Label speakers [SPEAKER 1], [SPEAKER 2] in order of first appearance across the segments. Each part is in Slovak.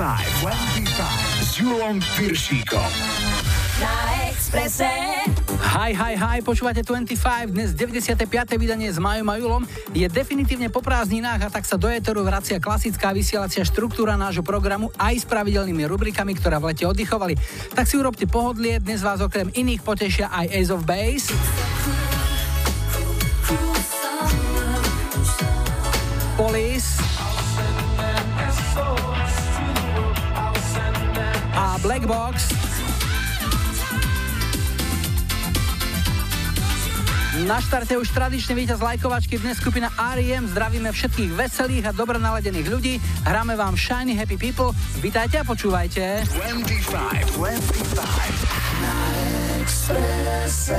[SPEAKER 1] 25 s Julom Piršíkom.
[SPEAKER 2] Na Expresse.
[SPEAKER 3] Hi, hi, hi, počúvate 25, dnes 95. vydanie s Majom a Julom. Je definitívne po prázdninách a tak sa do éteru vracia klasická vysielacia štruktúra nášho programu aj s pravidelnými rubrikami, ktoré v lete oddychovali. Tak si urobte pohodlie, dnes vás okrem iných potešia aj Ace of Base. Black Box. Na štarte už tradične víťaz lajkovačky dnes skupina R.E.M. Zdravíme všetkých veselých a dobre naladených ľudí. Hráme vám Shiny Happy People. Vítajte a počúvajte.
[SPEAKER 1] 25, 25. Na Expresse.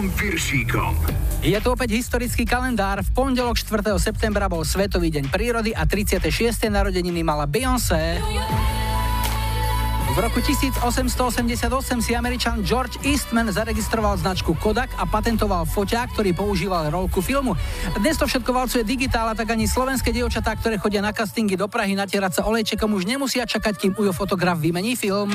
[SPEAKER 1] S Julom Piršíkom.
[SPEAKER 3] Je tu opäť historický kalendár. V pondelok 4. septembra bol Svetový deň prírody a 36. narodeniny mala Beyoncé. V roku 1888 si američan George Eastman zaregistroval značku Kodak a patentoval foťák, ktorý používal rolku filmu. Dnes to všetko valcuje digitála, tak ani slovenské dievčatá, ktoré chodia na castingy do Prahy natierať sa olejčekom, už nemusia čakať, kým ujo fotograf vymení film.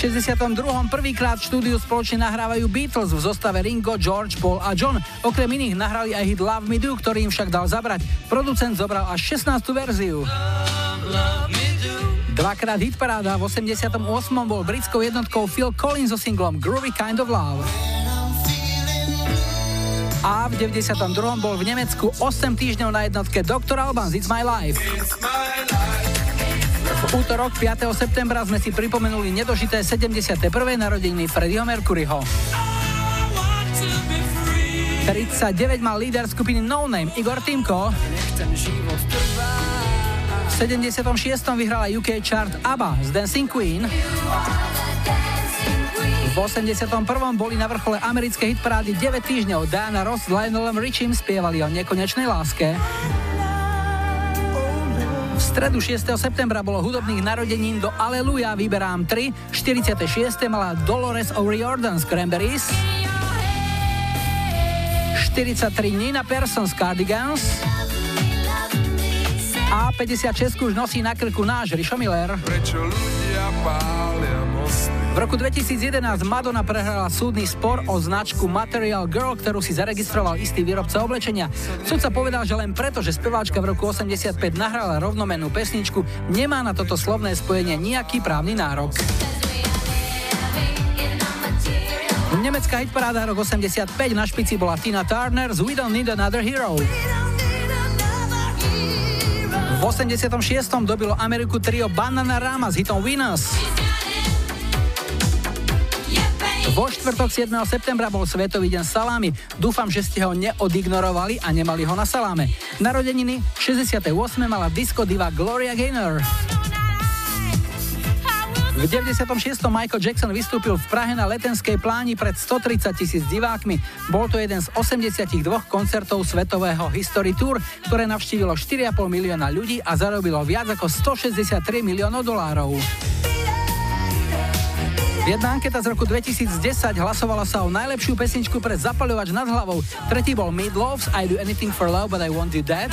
[SPEAKER 3] 62. prvýkrát v štúdiu spoločne nahrávajú Beatles v zostave Ringo, George, Paul a John. Okrem iných nahrali aj hit Love Me Do, ktorý im však dal zabrať. Producent zobral až 16. verziu. Dvakrát hitparáda, v 88. bol britskou jednotkou Phil Collins so singlom Groovy Kind of Love. A v 92. bol v Nemecku 8 týždňov na jednotke Dr. Alban It's My Life. V útorok 5. septembra sme si pripomenuli nedožité 71. narodeniny Freddieho Mercuryho. 39 mal líder skupiny No Name Igor Timko. V 76. vyhrala UK chart ABBA z Dancing Queen. V 81. boli na vrchole americké hitparády 9 týždňov. Diana Ross s Lionelom Richim spievali o nekonečnej láske stredu 6. septembra bolo hudobných narodenín do Aleluja, vyberám 3. 46. mala Dolores O'Riordan z Cranberries. 43 Nina Persson z Cardigans. A 56 už nosí na krku náš Rišo Miller. Prečo ľudia pália v roku 2011 Madonna prehrala súdny spor o značku Material Girl, ktorú si zaregistroval istý výrobca oblečenia. Sudca povedal, že len preto, že speváčka v roku 85 nahrala rovnomennú pesničku, nemá na toto slovné spojenie nejaký právny nárok. Nemecká hitparáda rok 85 na špici bola Tina Turner z We Don't Need Another Hero. V 86. dobilo Ameriku trio Banana Rama s hitom Winners. Vo štvrtok 7. septembra bol Svetový deň salámy. Dúfam, že ste ho neodignorovali a nemali ho na saláme. Narodeniny 68. mala disco diva Gloria Gaynor. V 96. Michael Jackson vystúpil v Prahe na letenskej pláni pred 130 tisíc divákmi. Bol to jeden z 82 koncertov Svetového History Tour, ktoré navštívilo 4,5 milióna ľudí a zarobilo viac ako 163 miliónov dolárov. Jedna anketa z roku 2010 hlasovala sa o najlepšiu pesničku pre zapaľovač nad hlavou. Tretí bol Loves, I Do Anything for Love, but I Won't Do That.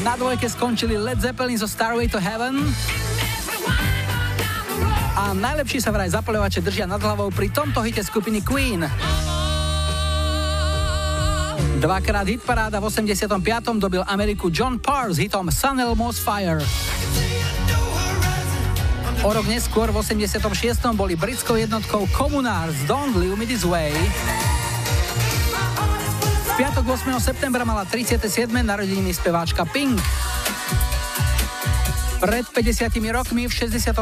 [SPEAKER 3] Na dvojke skončili Led Zeppelin zo Starway to Heaven. A najlepší sa vraj zapaľovače držia nad hlavou pri tomto hite skupiny Queen. Dvakrát hitparáda v 85. dobil Ameriku John Parr s hitom Sun Elmo's Fire. O rok neskôr v 86. boli britskou jednotkou Communards Don't Leave Me This Way. V piatok 8. septembra mala 37. narodeniny speváčka Pink. Pred 50 rokmi v 67.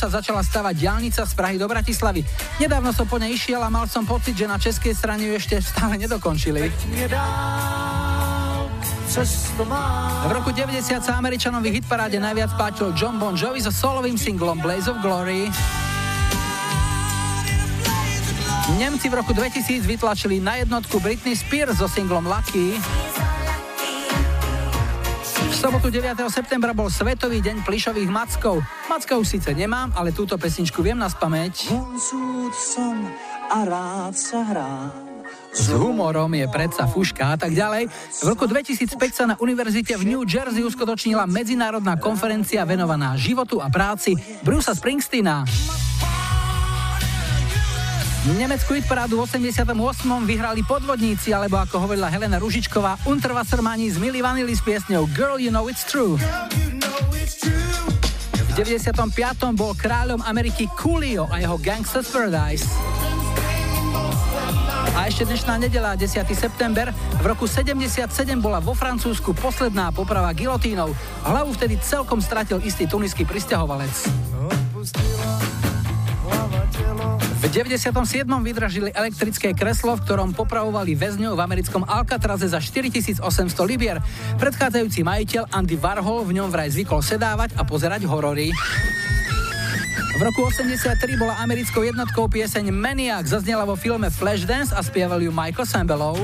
[SPEAKER 3] sa začala stavať diálnica z Prahy do Bratislavy. Nedávno som po nej išiel a mal som pocit, že na českej strane ju ešte stále nedokončili. V roku 90 sa Američanom v hitparáde najviac páčil John Bon Jovi so solovým singlom Blaze of Glory. Nemci v roku 2000 vytlačili na jednotku Britney Spears so singlom Lucky. V sobotu 9. septembra bol Svetový deň plišových mackov. Macka už síce nemám, ale túto pesničku viem na spameť. som a rád sa hrám s humorom je predsa fuška a tak ďalej. V roku 2005 sa na univerzite v New Jersey uskutočnila medzinárodná konferencia venovaná životu a práci Brusa Springsteena. Nemeckú hitparádu v 88. vyhrali podvodníci, alebo ako hovorila Helena Ružičková, Unterwassermani z Milli Vanilli s piesňou Girl You Know It's True. V 95. bol kráľom Ameriky Coolio a jeho Gangsta's Paradise. A ešte dnešná nedela, 10. september, v roku 77 bola vo Francúzsku posledná poprava gilotínov. Hlavu vtedy celkom stratil istý tuniský pristahovalec. V 97. vydražili elektrické kreslo, v ktorom popravovali väzňov v americkom Alcatraze za 4800 libier. Predchádzajúci majiteľ Andy Warhol v ňom vraj zvykol sedávať a pozerať horory. V roku 83 bola americkou jednotkou pieseň Maniac, zaznela vo filme Flashdance a spieval ju Michael Sambelov.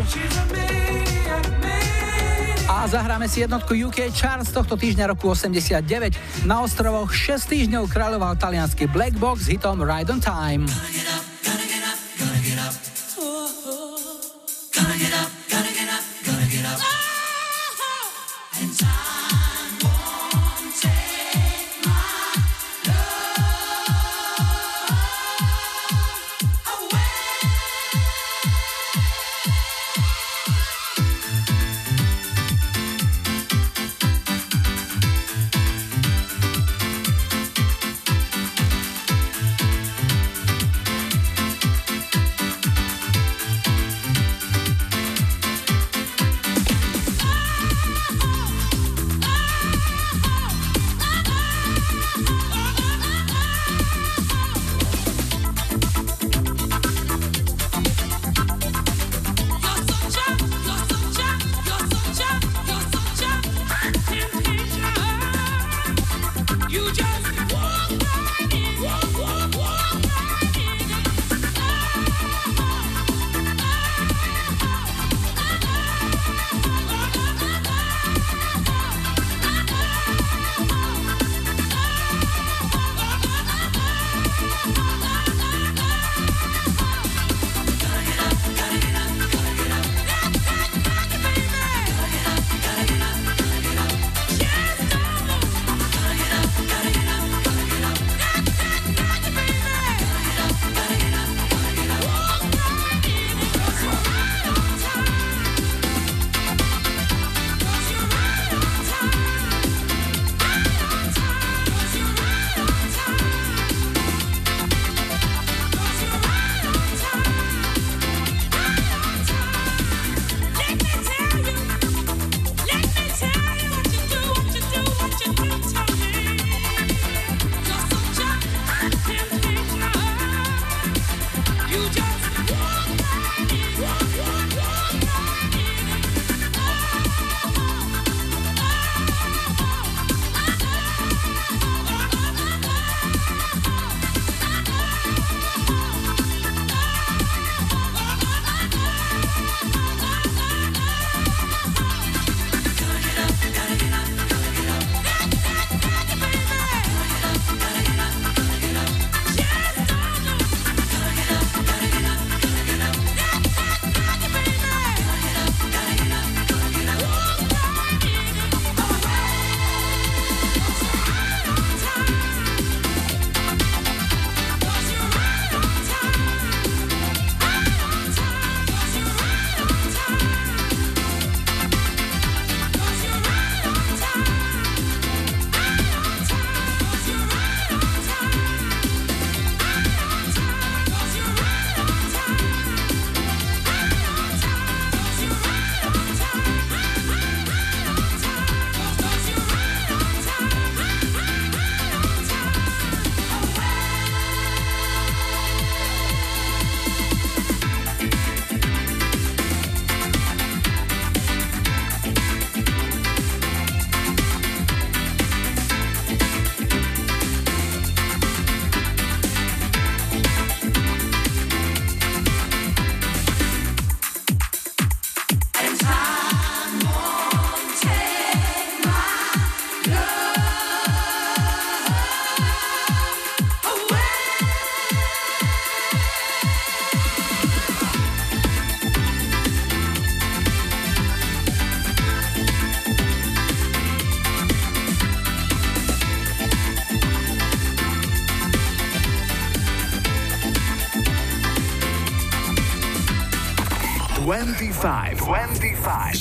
[SPEAKER 3] A zahráme si jednotku UK Charts tohto týždňa roku 89. Na ostrovoch 6 týždňov kráľoval talianský Black Box s hitom Ride on Time.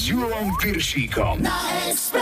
[SPEAKER 1] S Julom Piršíkom. Na Expresse.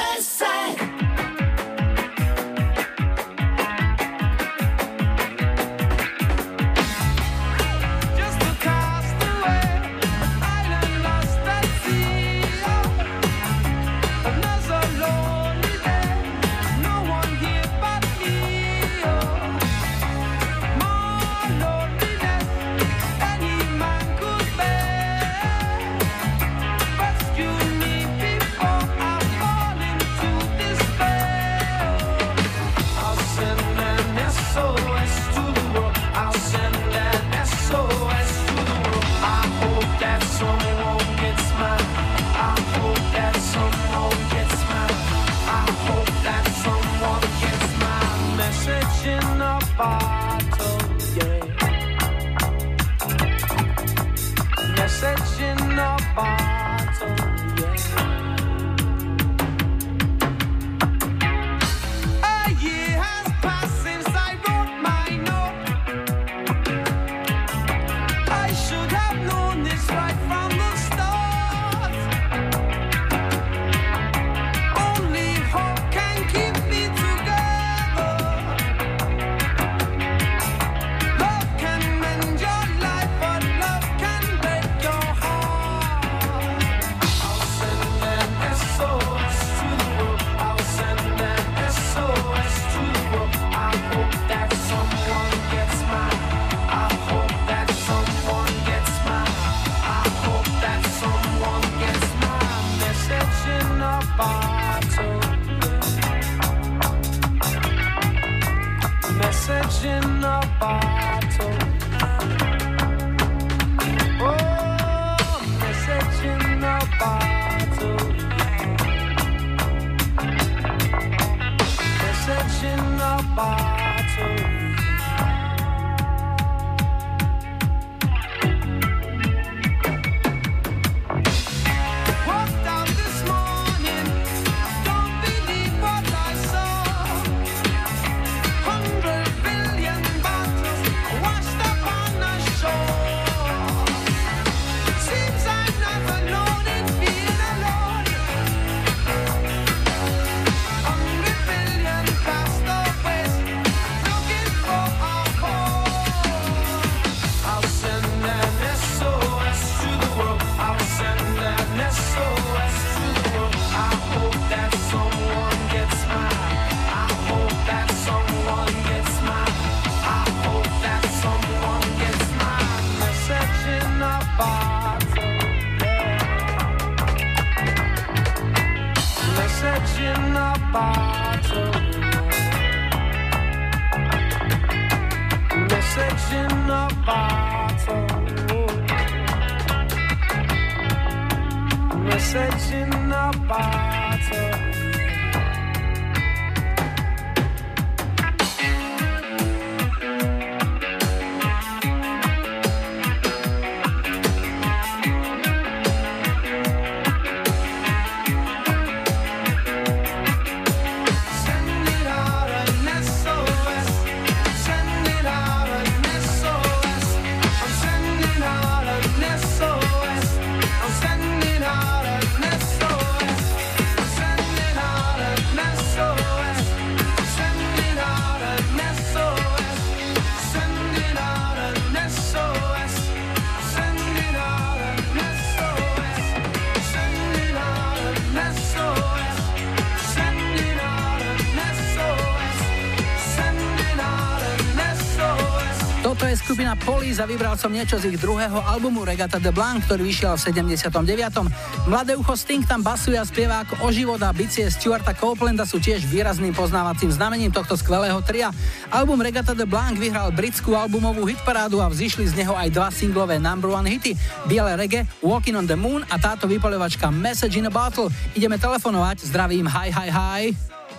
[SPEAKER 3] Police a vybral som niečo z ich druhého albumu Regata de Blanc, ktorý vyšiel v 79. Mladé ucho Sting tam basuje a spieva ako o život a bicie Stuarta Coplanda sú tiež výrazným poznávacím znamením tohto skvelého tria. Album Regata de Blanc vyhral britskú albumovú hitparádu a vzýšli z neho aj dva singlové number one hity Biele reggae, Walking on the Moon a táto vypoľovačka Message in a Bottle. Ideme telefonovať, zdravím, hi, hi, hi.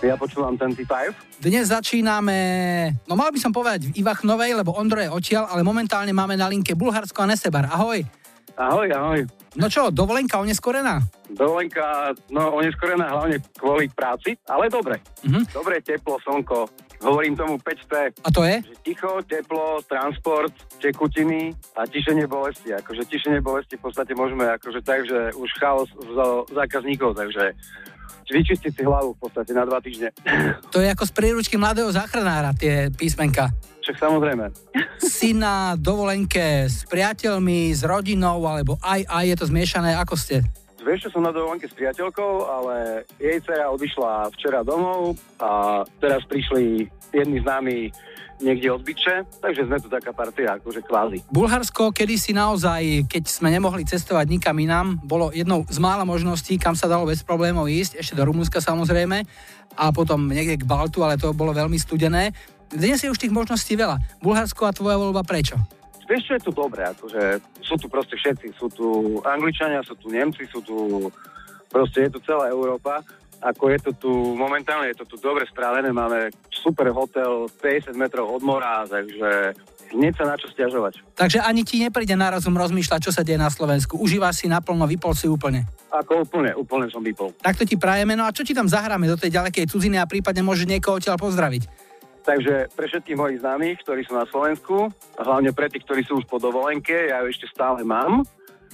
[SPEAKER 4] Ja počúvam 25.
[SPEAKER 3] Dnes začíname, no mal by som povedať v Ivachnovej, lebo Ondro je odtiaľ, ale momentálne máme na linke Bulharsko a Nesebar. Ahoj.
[SPEAKER 4] Ahoj, ahoj.
[SPEAKER 3] No čo, dovolenka oneskorená?
[SPEAKER 4] Dovolenka, no oneskorená hlavne kvôli práci, ale dobre. Uh-huh. Dobre, teplo, slnko, Hovorím tomu 5T.
[SPEAKER 3] A to je?
[SPEAKER 4] Že ticho, teplo, transport, tekutiny a tišenie bolesti. Akože tišenie bolesti v podstate môžeme akože tak, že už chaos zo zákazníkov, takže vyčistiť si hlavu v podstate na dva týždne.
[SPEAKER 3] To je ako z príručky mladého záchranára, tie písmenka.
[SPEAKER 4] Však samozrejme.
[SPEAKER 3] Si na dovolenke s priateľmi, s rodinou, alebo aj, aj je to zmiešané, ako ste?
[SPEAKER 4] Vieš, že som na dovolenke s priateľkou, ale jej dcera odišla včera domov a teraz prišli jedni známi niekde od byče, takže sme tu taká partia, akože kvázi.
[SPEAKER 3] Bulharsko kedysi naozaj, keď sme nemohli cestovať nikam inám, bolo jednou z mála možností, kam sa dalo bez problémov ísť, ešte do Rumunska samozrejme, a potom niekde k Baltu, ale to bolo veľmi studené. Dnes je už tých možností veľa. Bulharsko a tvoja voľba prečo?
[SPEAKER 4] Vieš, čo je tu dobré, akože sú tu proste všetci, sú tu Angličania, sú tu Nemci, sú tu, proste je tu celá Európa, ako je to tu, momentálne je to tu dobre spravené, máme super hotel 50 metrov od mora, takže nie sa na čo stiažovať.
[SPEAKER 3] Takže ani ti nepríde na rozum rozmýšľať, čo sa deje na Slovensku. Užívaš si naplno, vypol si úplne.
[SPEAKER 4] Ako úplne, úplne som vypol.
[SPEAKER 3] Takto ti prajeme, no a čo ti tam zahráme do tej ďalekej cudziny a prípadne môžeš niekoho odtiaľ pozdraviť?
[SPEAKER 4] Takže pre všetkých mojich známych, ktorí sú na Slovensku, a hlavne pre tých, ktorí sú už po dovolenke, ja ju ešte stále mám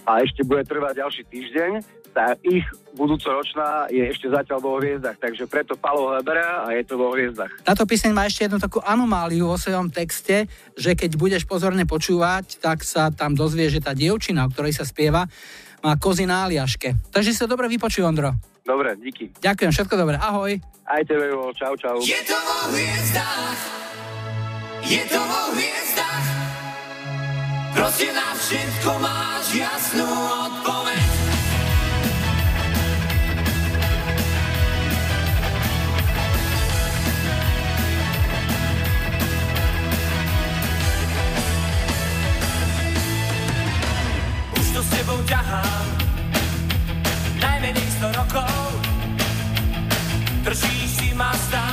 [SPEAKER 4] a ešte bude trvať ďalší týždeň, tá ich budúcoročná je ešte zatiaľ vo hviezdach, takže preto Palo Hebera a je to vo hviezdach.
[SPEAKER 3] Táto píseň má ešte jednu takú anomáliu vo svojom texte, že keď budeš pozorne počúvať, tak sa tam dozvie, že tá dievčina, o ktorej sa spieva, má kozy na aliaške. Takže si to dobre vypočuj, Ondro.
[SPEAKER 4] Dobre, díky.
[SPEAKER 3] Ďakujem, všetko dobre, ahoj.
[SPEAKER 4] Aj tebe, jo, čau, čau.
[SPEAKER 2] Je to vo hviezdách, je to vo hviezdách, proste na všetko máš jasnú odpoveď. Už to s tebou ťahám, najmenej 100 rokov, Držíš si ma stále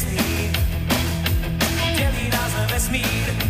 [SPEAKER 2] tesný Delí nás vesmír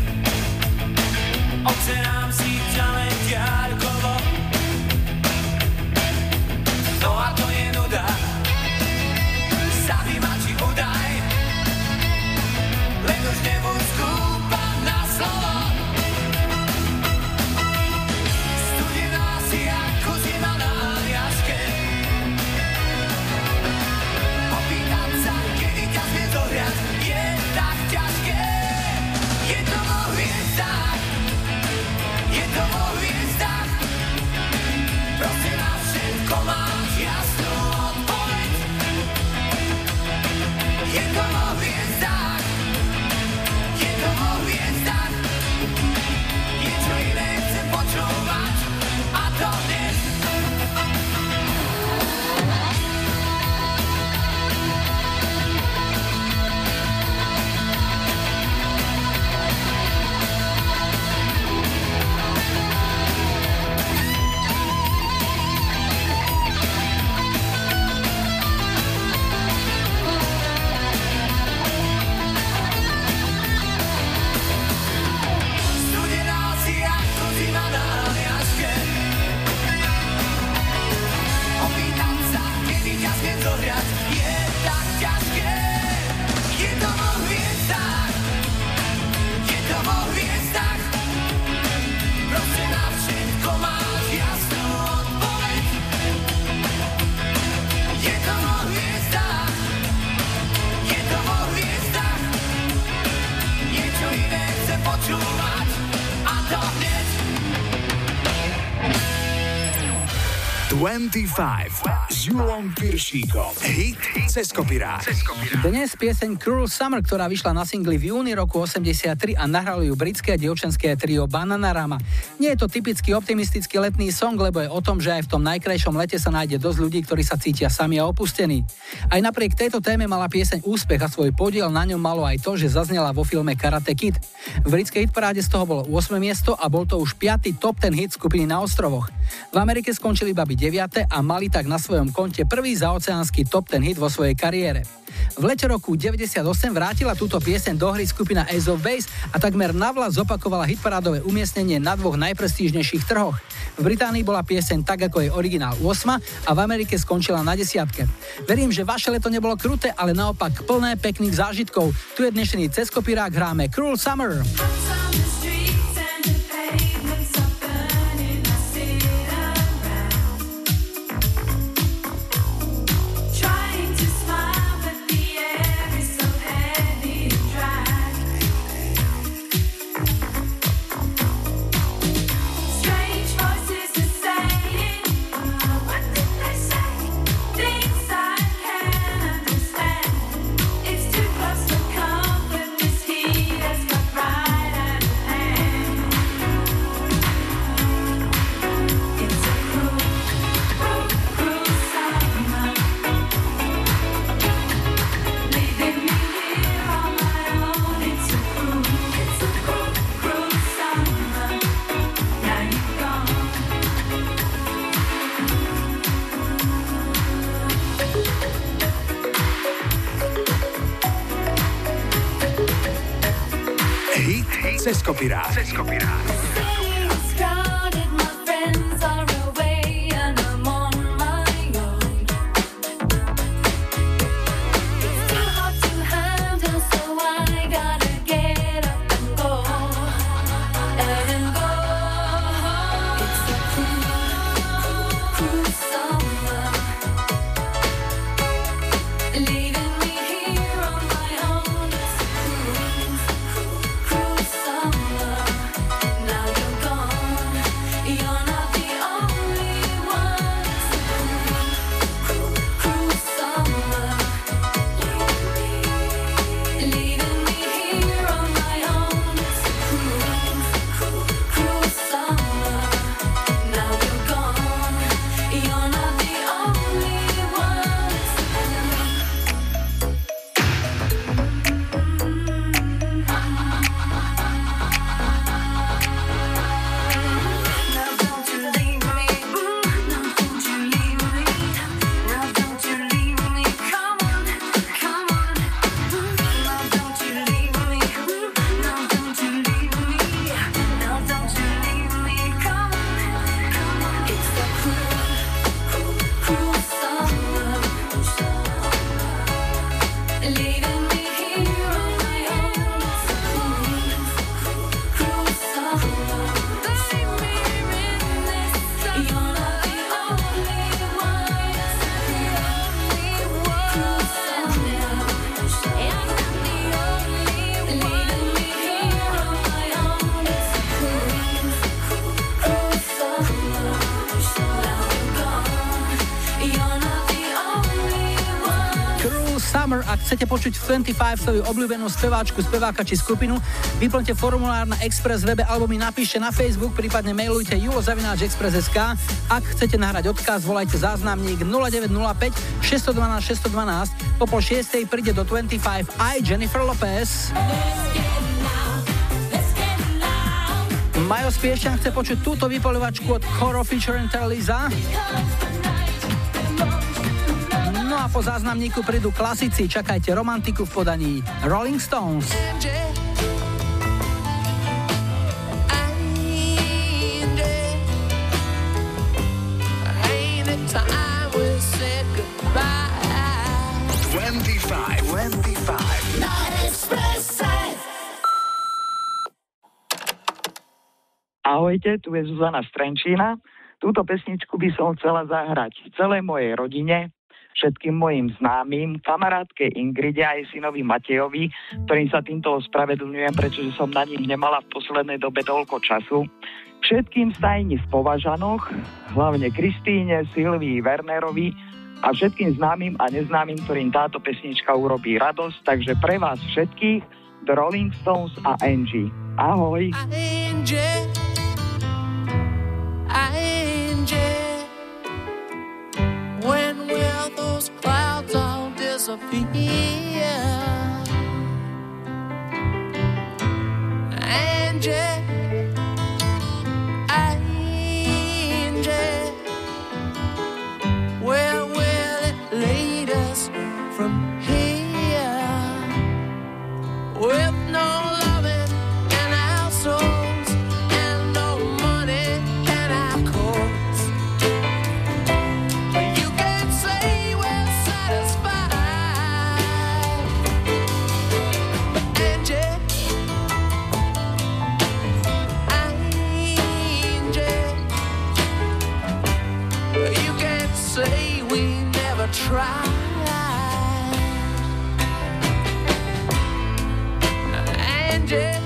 [SPEAKER 5] Julom Piršíkom. Hit cez kopirát.
[SPEAKER 3] Dnes pieseň Cruel Summer, ktorá vyšla na singli v júni roku 83 a nahrali ju britské dievčenské trio Bananarama. Nie je to typický optimistický letný song, lebo je o tom, že aj v tom najkrajšom lete sa nájde dosť ľudí, ktorí sa cítia sami a opustení. Aj napriek tejto téme mala pieseň úspech a svoj podiel na ňom malo aj to, že zaznela vo filme Karate Kid. V britskej hitparáde z toho bolo 8 miesto a bol to už 5. top ten hit skupiny na ostrovoch. V Amerike skončili baby 9. a mali tak na svojom konte prvý zaoceánsky top ten hit vo svojej kariére. V lete roku 98 vrátila túto pieseň do hry skupina Ace of Base a takmer navlas zopakovala hitparádové umiestnenie na dvoch najprestížnejších trhoch. V Británii bola pieseň tak ako jej originál 8 a v Amerike skončila na desiatke. Verím, že vaše leto nebolo kruté, ale naopak plné pekných zážitkov. Tu je dnešný Ceskopirák hráme Cruel Summer.
[SPEAKER 5] Cez kopirát. Cez kopirát. 25 svoju obľúbenú speváčku, speváka či skupinu, vyplňte formulár na Express webe alebo mi napíšte na Facebook, prípadne mailujte julozavináčexpress.sk. Ak chcete nahrať odkaz, volajte záznamník 0905 612 612. Po pol 6. príde do 25 aj Jennifer Lopez. Majo Spiešťan chce počuť túto vypoľovačku od Coro featuring Liza a po záznamníku prídu klasici. Čakajte romantiku v podaní Rolling Stones.
[SPEAKER 6] Ahojte, tu je Zuzana Strenčína. Túto pesničku by som chcela zahrať celej mojej rodine, všetkým mojim známym, kamarátke Ingride aj synovi Matejovi, ktorým sa týmto ospravedlňujem, pretože som na ním nemala v poslednej dobe toľko času.
[SPEAKER 1] všetkým stajni v Považanoch, hlavne Kristíne, Silvii, Wernerovi a všetkým známym a neznámym, ktorým táto pesnička urobí radosť. Takže pre vás všetkých The Rolling Stones a Angie. Ahoj. Angie, Angie, when will those clouds all disappear? Angie,
[SPEAKER 5] tried.
[SPEAKER 3] And yeah.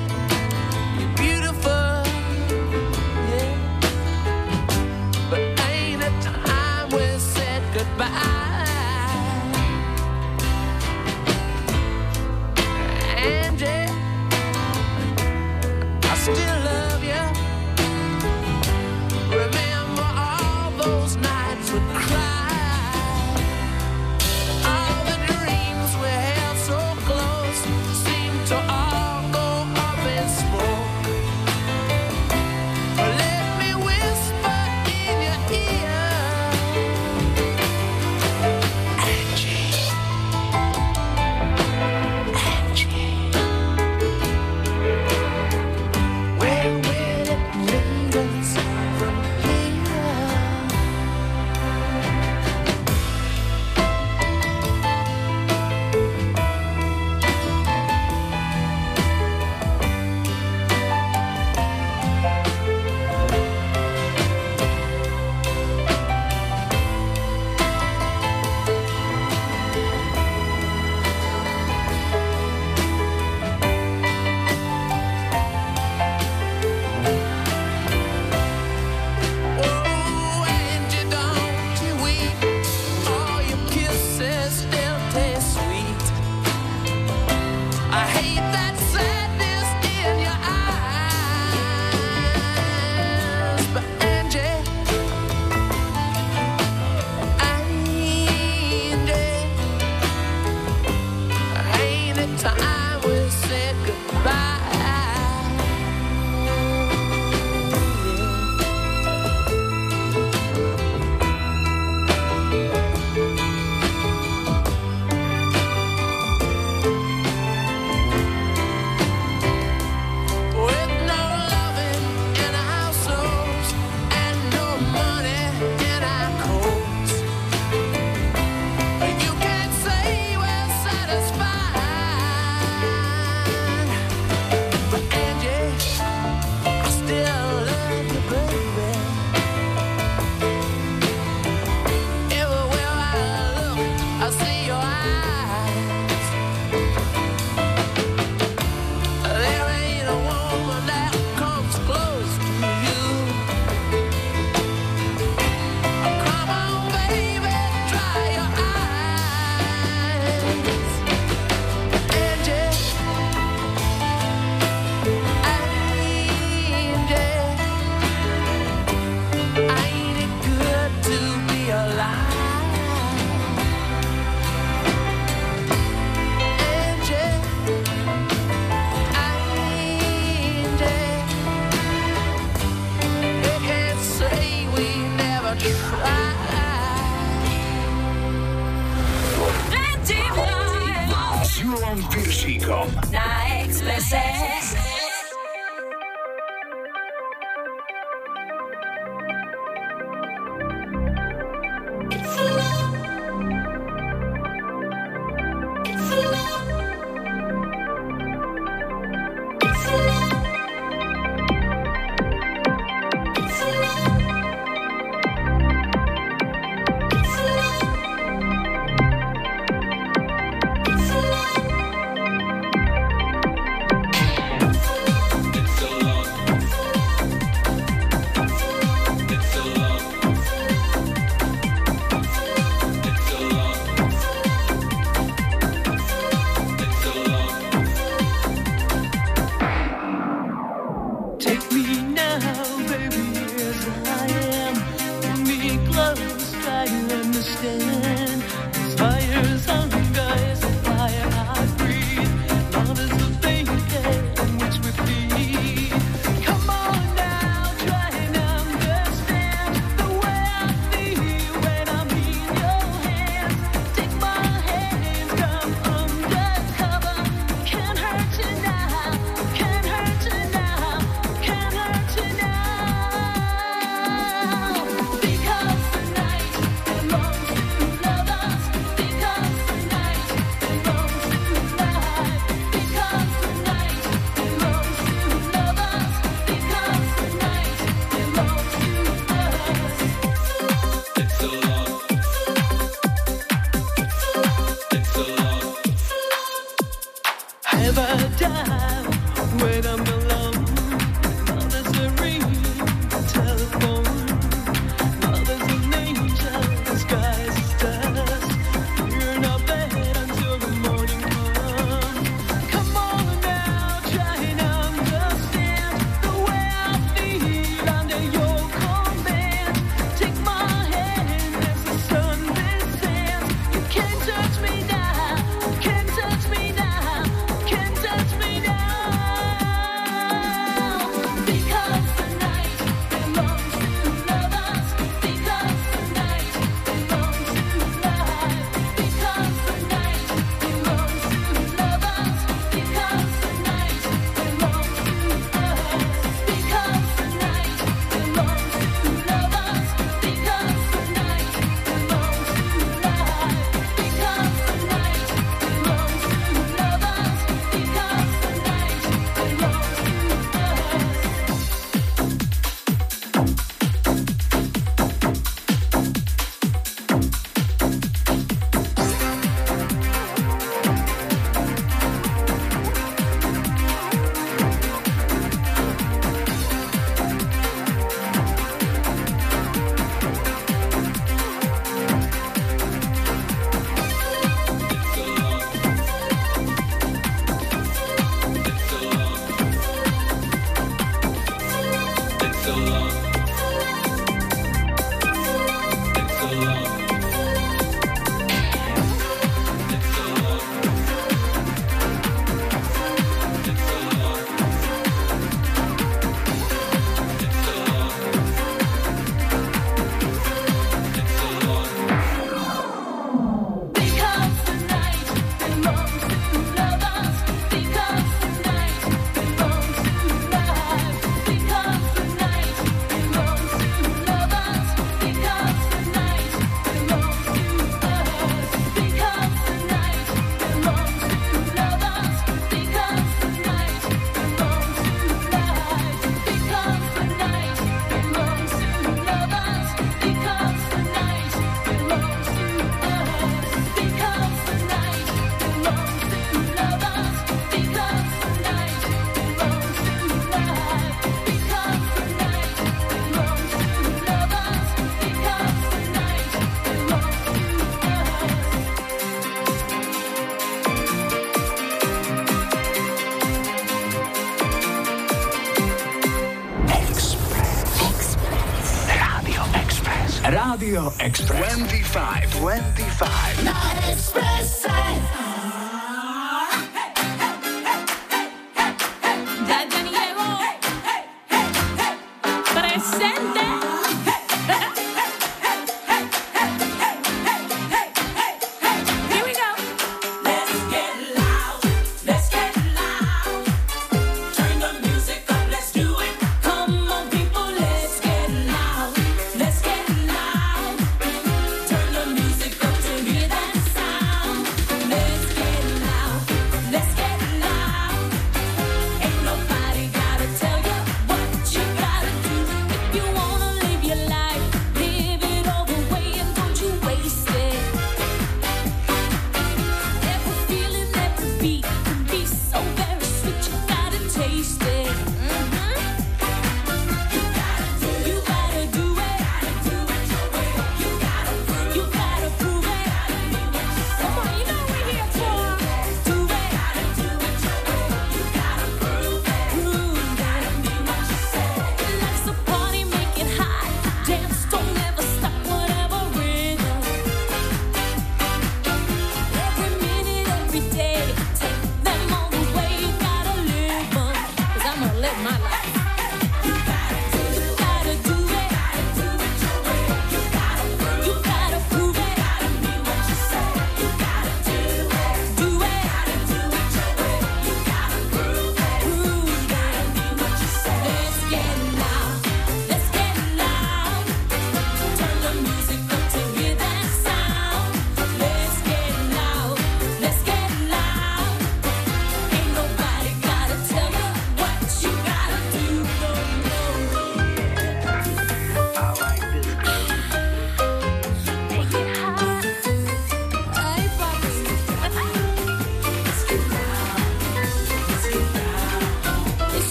[SPEAKER 3] Kováčikom. Na Expresse. Let's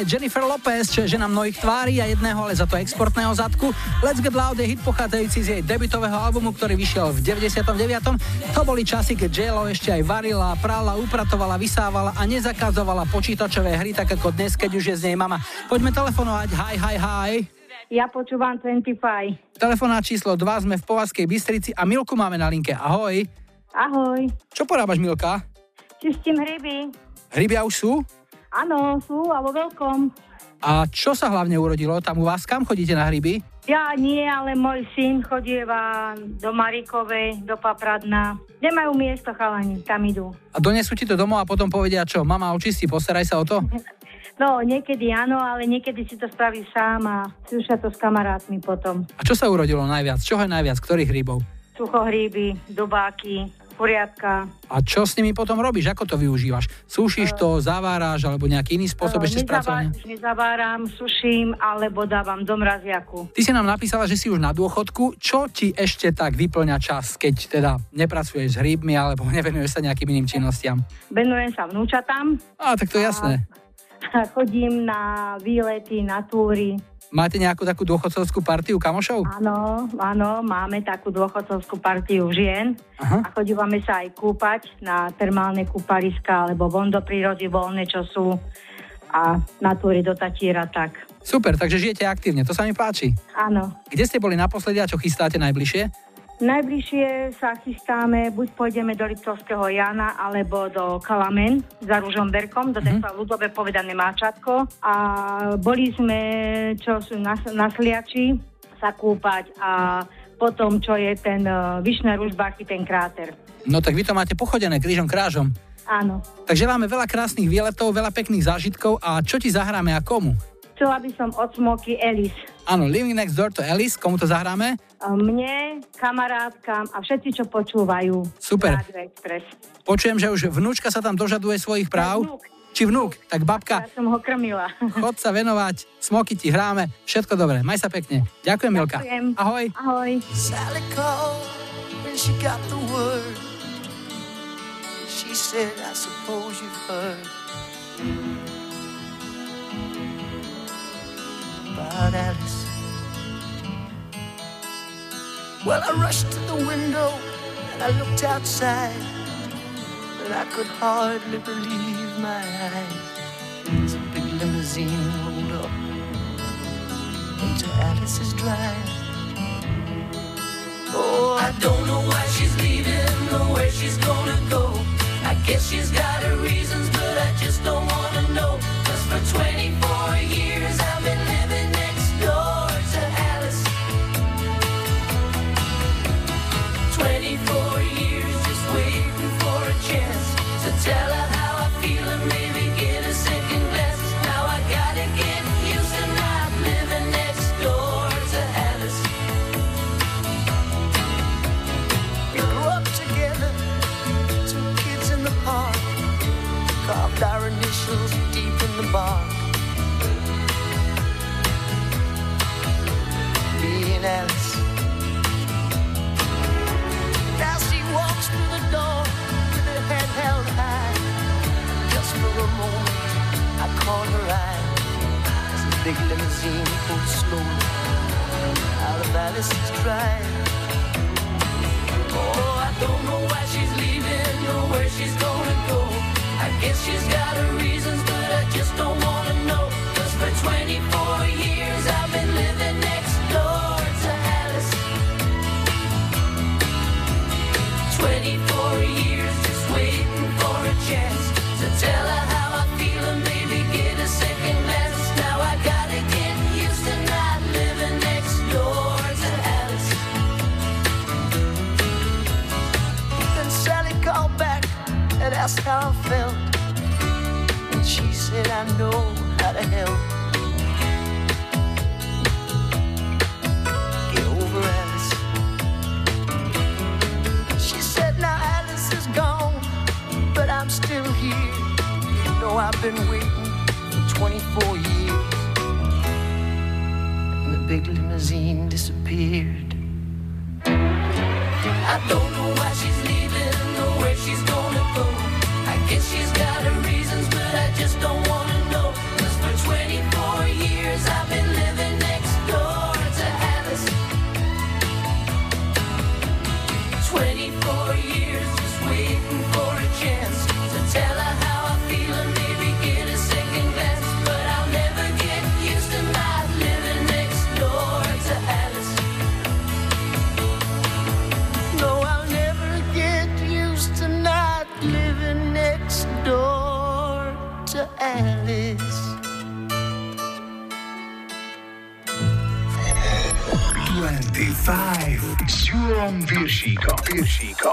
[SPEAKER 3] Sme Jennifer Lopez, čo je žena mnohých tvári a jedného, ale za to exportného zadku. Let's Get Loud je hit pochádzajúci z jej debutového albumu, ktorý vyšiel v 99. To boli časy, keď JLo ešte aj varila, prala, upratovala, vysávala a nezakazovala počítačové hry, tak ako dnes, keď už je z nej mama. Poďme telefonovať. Hi, hi, hi.
[SPEAKER 7] Ja počúvam 25.
[SPEAKER 3] Telefonát číslo 2, sme v Povazkej Bystrici a Milku máme na linke. Ahoj.
[SPEAKER 7] Ahoj.
[SPEAKER 3] Čo porábaš, Milka?
[SPEAKER 7] Čistím hryby.
[SPEAKER 3] Hryby už sú?
[SPEAKER 7] Áno, sú a vo veľkom.
[SPEAKER 3] A čo sa hlavne urodilo? Tam u vás kam chodíte na hryby?
[SPEAKER 7] Ja nie, ale môj syn chodieva do Marikovej, do Papradna. Nemajú miesto, chalani, tam idú.
[SPEAKER 3] A donesú ti to domov a potom povedia čo? Mama, očisti, postaraj sa o to?
[SPEAKER 7] No, niekedy áno, ale niekedy si to spraví sám a skúša to s kamarátmi potom.
[SPEAKER 3] A čo sa urodilo najviac? Čoho je najviac? Ktorých rybov?
[SPEAKER 7] Suchohríby, dubáky, poriadka.
[SPEAKER 3] A čo s nimi potom robíš? Ako to využívaš? Sušíš to, zaváraš alebo nejaký iný spôsob ešte spracovania?
[SPEAKER 7] Nezaváram, suším alebo dávam do mraziaku.
[SPEAKER 3] Ty si nám napísala, že si už na dôchodku. Čo ti ešte tak vyplňa čas, keď teda nepracuješ s hríbmi alebo nevenuješ sa nejakým iným činnostiam?
[SPEAKER 7] Venujem sa vnúčatám.
[SPEAKER 3] A tak to je jasné.
[SPEAKER 7] A chodím na výlety, na túry.
[SPEAKER 3] Máte nejakú takú dôchodcovskú partiu kamošov?
[SPEAKER 7] Áno, áno, máme takú dôchodcovskú partiu žien Aha. a chodívame sa aj kúpať na termálne kúpaliska alebo von do prírody voľné, čo sú a na túry do Tatiera tak.
[SPEAKER 3] Super, takže žijete aktívne, to sa mi páči.
[SPEAKER 7] Áno.
[SPEAKER 3] Kde ste boli naposledy a čo chystáte najbližšie?
[SPEAKER 7] Najbližšie sa chystáme, buď pôjdeme do Liptovského Jana, alebo do Kalamen za Ružomberkom, do mm-hmm. ľudové povedané Máčatko. A boli sme, čo sú na, na Sliači, sa kúpať a potom, čo je ten uh, Vyšné Ružbachy, ten kráter.
[SPEAKER 3] No tak vy to máte pochodené krížom krážom.
[SPEAKER 7] Áno.
[SPEAKER 3] Takže máme veľa krásnych výletov, veľa pekných zážitkov a čo ti zahráme a komu?
[SPEAKER 7] Chcela by som od Smoky Alice.
[SPEAKER 3] Áno, Living Next Door to Alice, komu to zahráme?
[SPEAKER 7] Mne, kamarátkam a všetci, čo počúvajú.
[SPEAKER 3] Super. Počujem, že už vnúčka sa tam dožaduje svojich práv. Vnúk. Či vnúk, tak babka.
[SPEAKER 7] Ja som ho krmila.
[SPEAKER 3] Chod sa venovať, smoky ti hráme, všetko dobré, maj sa pekne. Ďakujem, Milka.
[SPEAKER 7] Ďakujem.
[SPEAKER 3] Ahoj.
[SPEAKER 7] Ahoj.
[SPEAKER 2] Sally called when she got the word. She said, I suppose you've heard. About Alice. Well, I rushed to the window and I looked outside, but I could hardly believe my eyes. As a big limousine rolled up into Alice's drive. Oh, I don't know why she's leaving or where she's gonna go. I guess she's got her reasons, but I just don't wanna know. Cause for 24 years I've been bark. And Alice. Now she walks through the door with her head held high. Just for a moment, I caught her eye as the big limousine pulled slowly out of Alice's drive. Oh, I don't know why she's leaving or where she's gonna go. Guess she's got her reasons, but I just don't wanna know. Cause for 24 years I've been living next door to Alice. 24 years just waiting for a chance to tell her how I feel and maybe get a second. Now I gotta get used to not living next door to Alice. Then Sally called back and asked how I felt. I know how to help. Get over Alice. She said, now Alice is gone, but I'm still here. You know I've been waiting for 24 years. And the big limousine disappeared. I don't know why she's leaving
[SPEAKER 5] Viršíkom.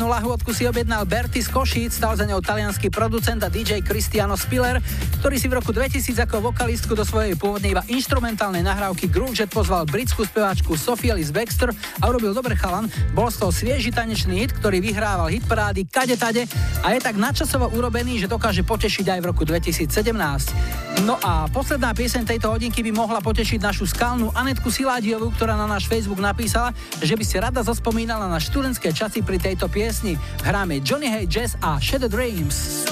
[SPEAKER 1] Tanečnú lahôdku si objednal Berti z Košíc, stal za ňou talianský producent a DJ Cristiano Spiller, ktorý si v roku 2000 ako vokalistku do svojej pôvodnej iba instrumentálnej nahrávky Groove Jet pozval britskú speváčku Sophie Alice Baxter a urobil dobre chalan. Bol z svieži tanečný hit, ktorý vyhrával hitparády kade tade a je tak nadčasovo urobený, že dokáže potešiť aj v roku 2017. No a posledná pieseň tejto hodinky by mohla potešiť našu skalnú Anetku Siládiovú, ktorá na náš Facebook napísala, že by si rada zaspomínala na študentské časy pri tejto piesni. Hráme Johnny Hay Jazz a Shadow Dreams.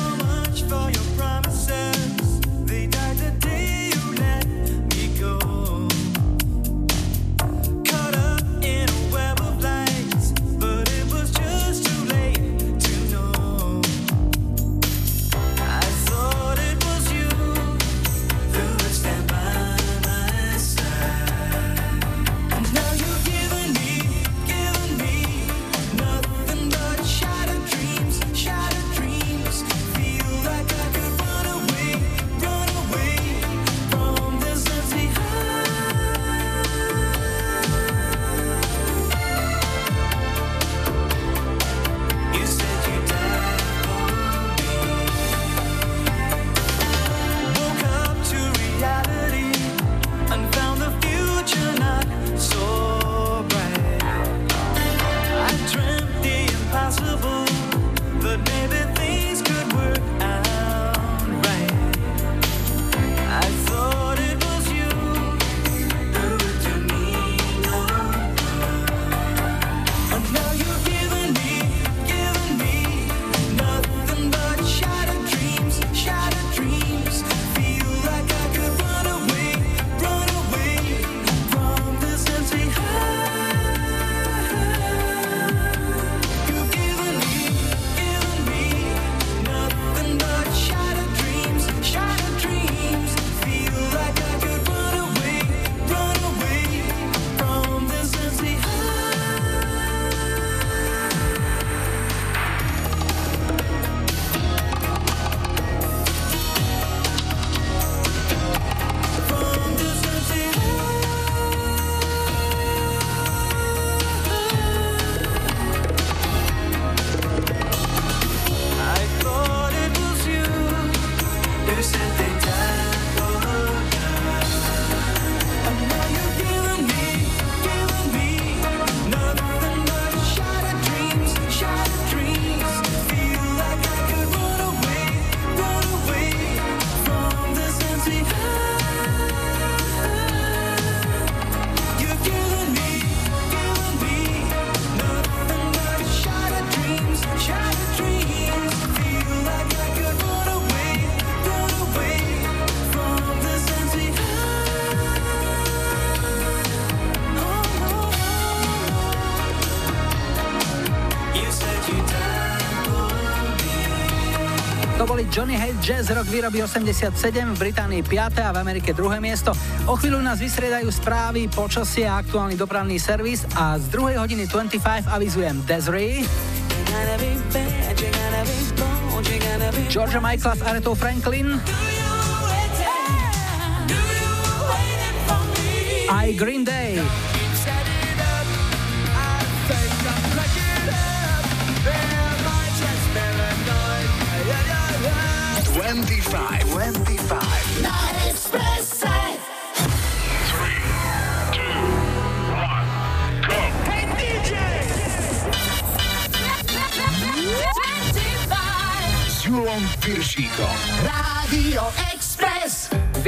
[SPEAKER 3] Johnny Hate Jazz, rok výroby 87, v Británii 5. a v Amerike 2. miesto. O chvíľu nás vystriedajú správy, počasie a aktuálny dopravný servis a z druhej hodiny 25 avizujem Desiree. Georgia Michael s Aretou Franklin. Aj Green Day.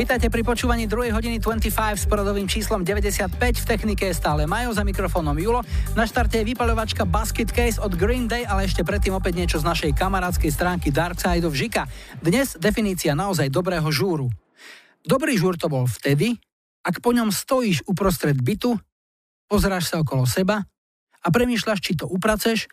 [SPEAKER 3] Vítajte pri počúvaní 2. hodiny 25 s poradovým číslom 95. V technike je stále Majo za mikrofónom Julo. Na štarte je vypaľovačka Basket Case od Green Day, ale ešte predtým opäť niečo z našej kamarádskej stránky Dark Side of Žika. Dnes definícia naozaj dobrého žúru. Dobrý žúr to bol vtedy, ak po ňom stojíš uprostred bytu, pozráš sa okolo seba a premýšľaš, či to upraceš,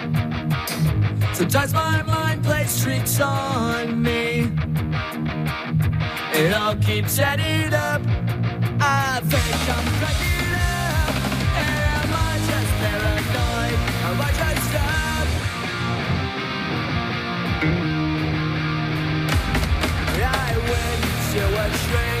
[SPEAKER 1] Sometimes my mind plays tricks on me. It all keeps adding up. I think I'm cracking up. Am I just paranoid? Am I just up? I went to a shrink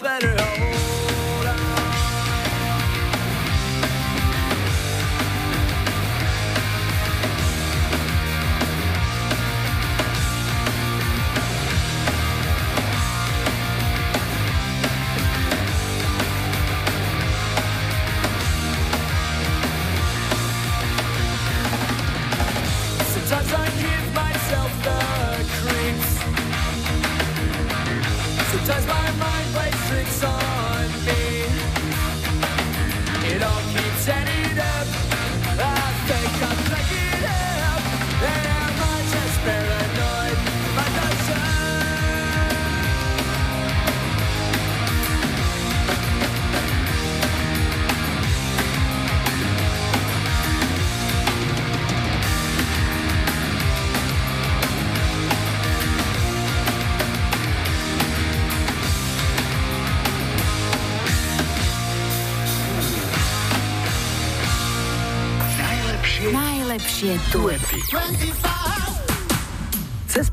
[SPEAKER 1] better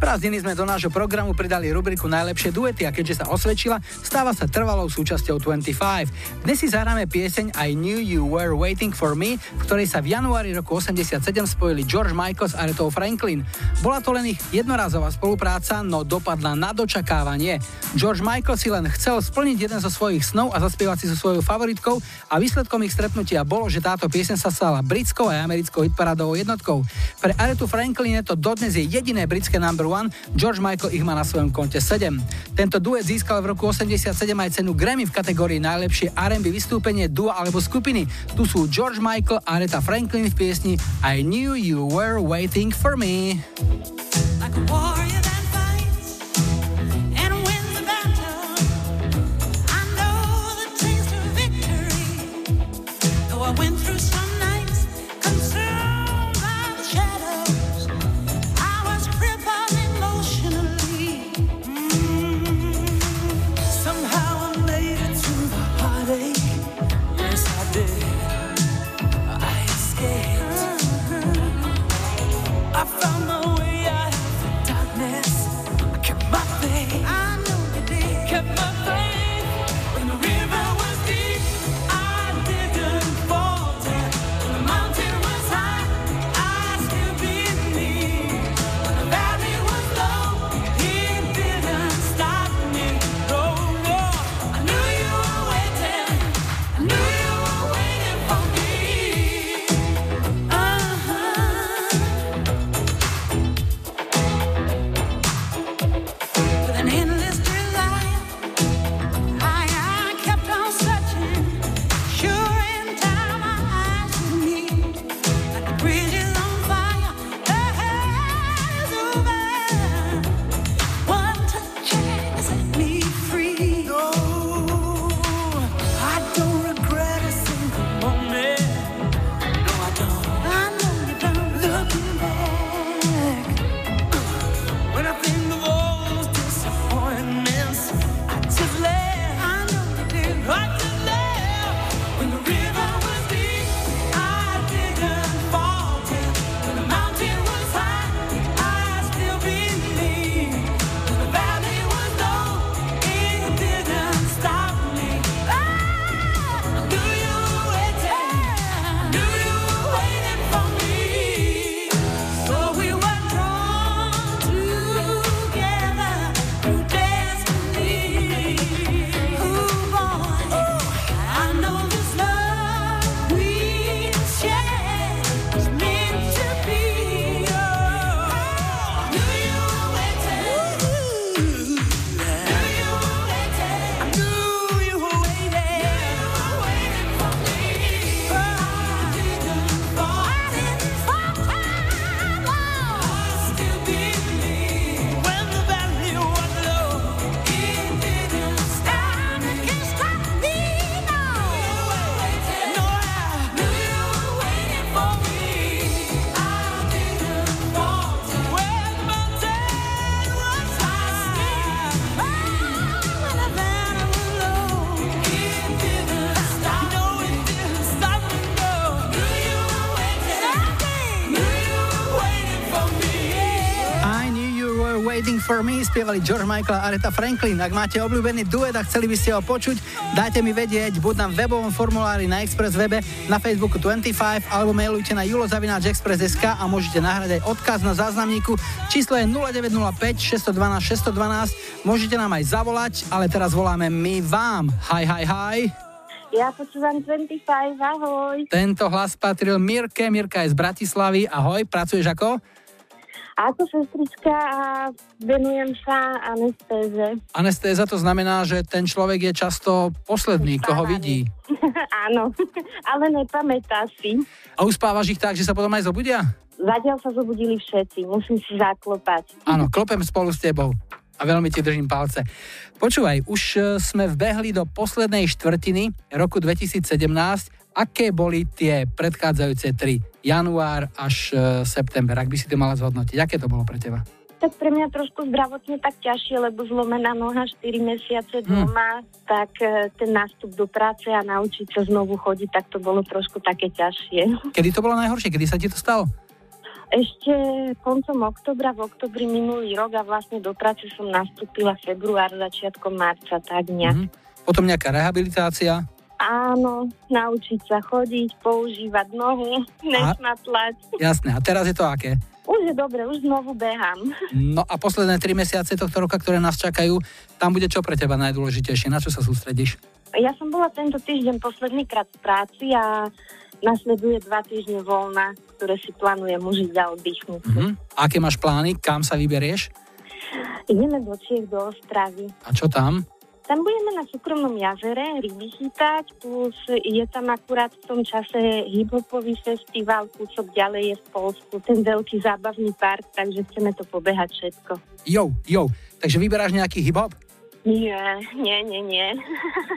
[SPEAKER 3] prázdniny sme do nášho programu pridali rubriku Najlepšie duety a keďže sa osvedčila, stáva sa trvalou súčasťou 25. Dnes si zahráme pieseň I Knew You Were Waiting For Me, v ktorej sa v januári roku 87 spojili George Michael s Aretou Franklin. Bola to len ich jednorazová spolupráca, no dopadla na dočakávanie. George Michael si len chcel splniť jeden zo svojich snov a zaspievať si so svojou favoritkou a výsledkom ich stretnutia bolo, že táto pieseň sa stala britskou a americkou hitparádovou jednotkou. Pre Aretu Franklin je to dodnes je jediné britské number one, George Michael ich má na svojom konte 7. Tento duet získal v roku 87 aj cenu Grammy v kategórii najlepšie R&B vystúpenie duo alebo skupiny. Tu sú George Michael a Aretha Franklin v piesni I Knew You Were Waiting For Me.
[SPEAKER 8] Like a warrior that
[SPEAKER 3] spievali George Michael a Aretha Franklin. Ak máte obľúbený duet a chceli by ste ho počuť, dajte mi vedieť buď na webovom formulári na Express webe, na Facebooku 25 alebo mailujte na julozavináčexpress.sk a môžete nahrať aj odkaz na záznamníku. Číslo je 0905 612 612. Môžete nám aj zavolať, ale teraz voláme my vám. Hi, hi, hi.
[SPEAKER 9] Ja počúvam 25, ahoj.
[SPEAKER 3] Tento hlas patril Mirke, Mirka je z Bratislavy. Ahoj, pracuješ ako?
[SPEAKER 9] Ako sestrička a venujem sa anestéze.
[SPEAKER 3] Anestéza to znamená, že ten človek je často posledný, koho vidí.
[SPEAKER 9] Áno, ale nepamätá si.
[SPEAKER 3] A uspávaš ich tak, že sa potom aj zobudia?
[SPEAKER 9] Zatiaľ sa zobudili všetci, musím si zaklopať.
[SPEAKER 3] Áno, klopem spolu s tebou a veľmi ti držím palce. Počúvaj, už e, sme vbehli do poslednej štvrtiny roku 2017. Aké boli tie predchádzajúce tri? Január až e, september, ak by si to mala zhodnotiť. Aké to bolo pre teba?
[SPEAKER 9] Tak pre mňa trošku zdravotne tak ťažšie, lebo zlomená noha 4 mesiace
[SPEAKER 3] Hm.
[SPEAKER 9] doma, tak e, ten nástup do práce a naučiť sa znovu chodiť, tak to bolo trošku také ťažšie.
[SPEAKER 3] Kedy to bolo najhoršie? Kedy sa ti to stalo?
[SPEAKER 9] Ešte koncom oktobra, v oktobri minulý rok a vlastne do práce som nastúpila február, začiatkom marca, tak nejak.
[SPEAKER 3] Mhm. Potom nejaká rehabilitácia?
[SPEAKER 9] Áno, naučiť sa chodiť, používať nohu, nešmatlať.
[SPEAKER 3] Jasné. A teraz je to aké?
[SPEAKER 9] Už je dobre, už znovu behám.
[SPEAKER 3] No a posledné tri mesiace tohto roka, ktoré nás čakajú, tam bude čo pre teba najdôležitejšie? Na čo sa sústredíš?
[SPEAKER 9] Ja som bola tento týždeň posledný krát v práci a nasleduje dva týždne voľna, ktoré si plánujem užiť a oddychnúť.
[SPEAKER 3] Mhm. Aké máš plány? Kam sa vyberieš?
[SPEAKER 9] Ideme do Čiech, do Ostravy.
[SPEAKER 3] A čo tam?
[SPEAKER 9] Tam budeme na súkromnom jazere ryby chytať, plus je tam akurát v tom čase hiphopový festival, kúsok ďalej je v Polsku, ten veľký zábavný park, takže chceme to pobehať všetko.
[SPEAKER 3] Jo, jo. Takže vyberáš nejaký hip-hop?
[SPEAKER 9] Nie, nie, nie, nie.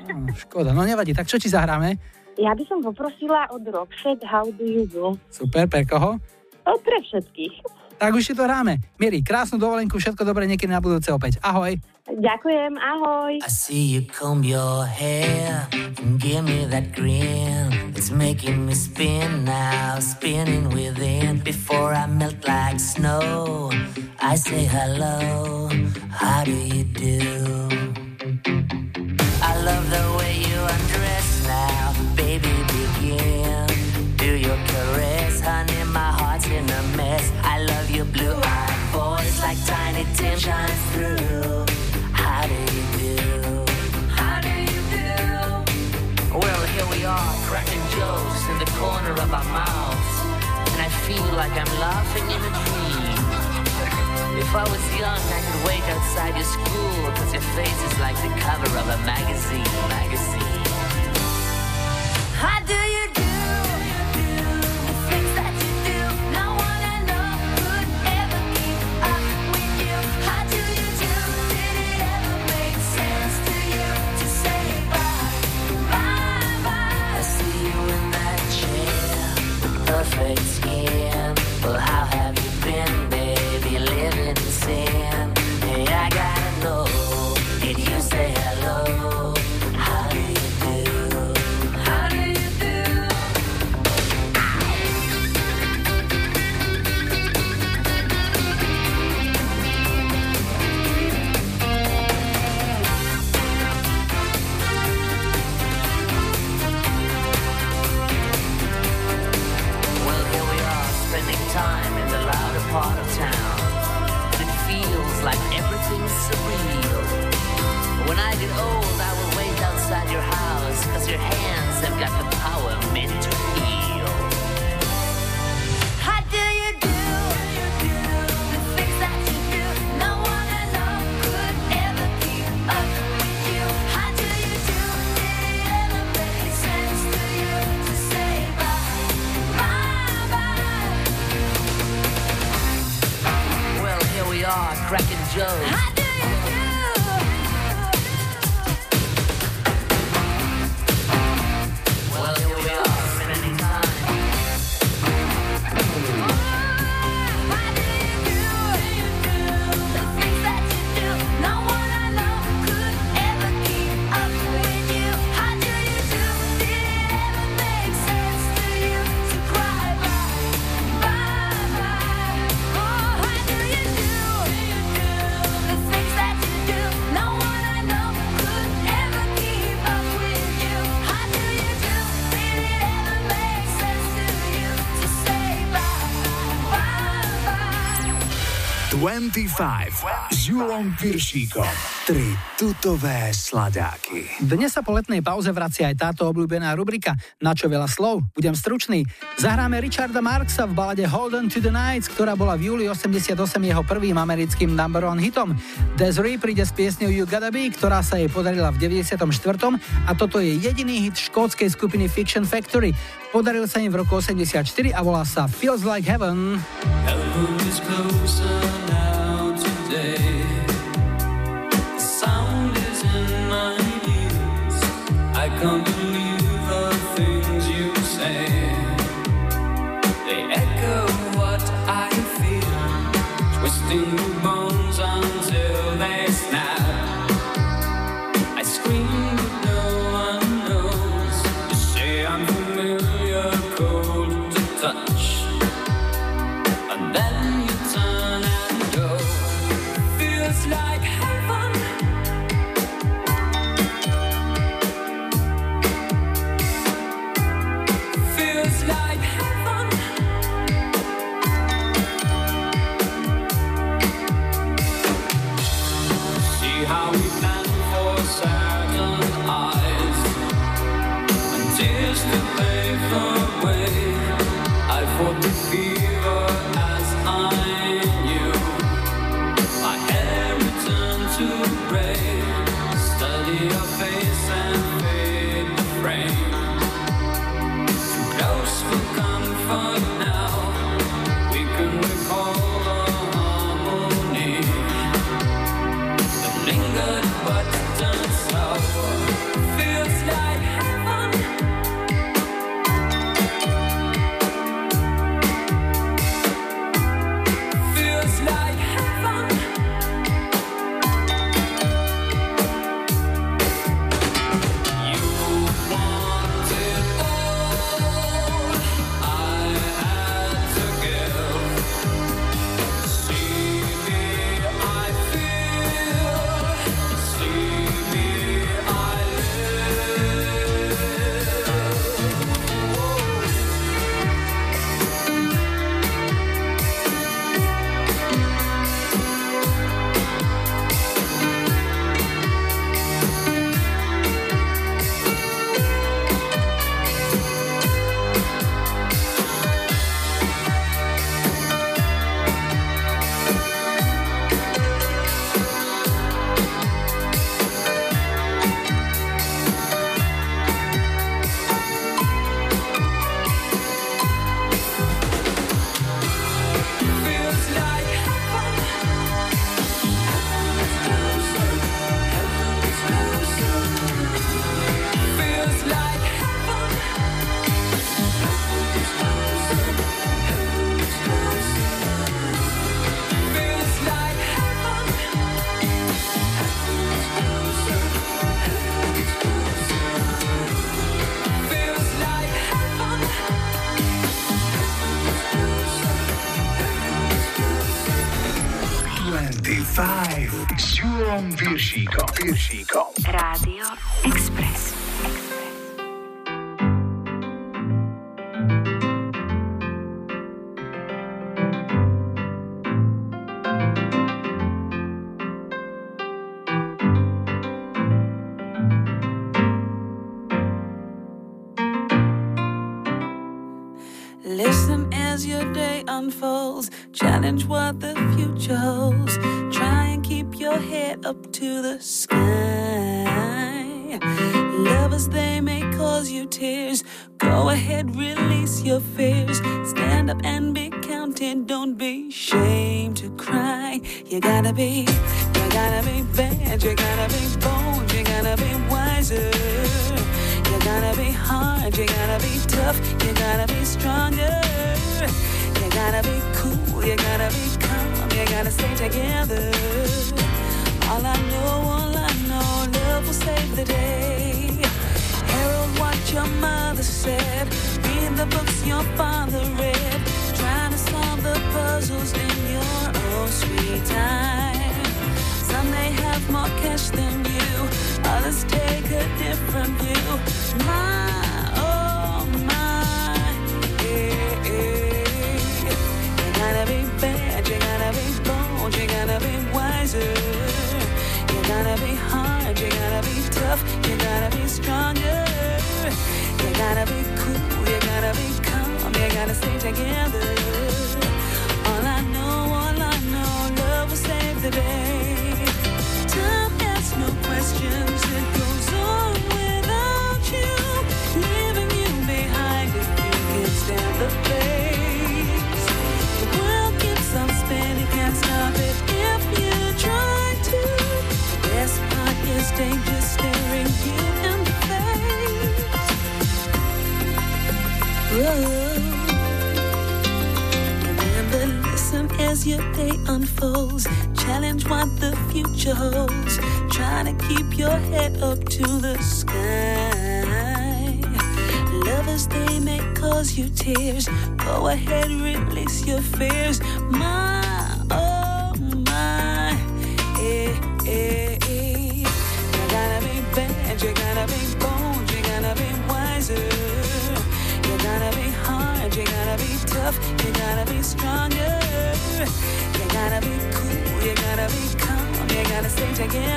[SPEAKER 3] No, škoda, no nevadí. Tak čo ti zahráme?
[SPEAKER 9] Ja by som poprosila od Roxette How Do You Do.
[SPEAKER 3] Super, pre koho?
[SPEAKER 9] O, pre všetkých.
[SPEAKER 3] Tak už si to hráme. Miri, krásnu dovolenku, všetko dobré niekedy na budúce opäť. Ahoj.
[SPEAKER 9] Ďakujem, ahoj.
[SPEAKER 10] I see you comb your hair and give me that grin. It's making me spin now, spinning within. Before I melt like snow, I say hello. How do you do? I love the way you undress now, baby. Do your caress, honey. My heart's in a mess. I love your blue-eyed voice like Tiny Tim shines through. How do you do? How do you do? Well, here we are, cracking jokes in the corner of our mouths. And I feel like I'm laughing in a dream. If I was young, I could wait outside your school, cause your face is like the cover of a magazine, magazine. How do you do? Perfect skin. How have go.
[SPEAKER 11] 25 s Julom Piršíkom. Tri tutové sladáky.
[SPEAKER 3] Dnes sa po letnej pauze vracia aj táto obľúbená rubrika. Na čo veľa slov? Budem stručný. Zahráme Richarda Marksa v balade Hold on to the Nights, ktorá bola v júli 88 jeho prvým americkým number one hitom. Desiree príde s piesňou You Gotta Be, ktorá sa jej podarila v 94. a toto je jediný hit škótskej skupiny Fiction Factory. Podaril sa im v roku 84 a volá sa Feels Like Heaven.
[SPEAKER 8] Heaven is closer come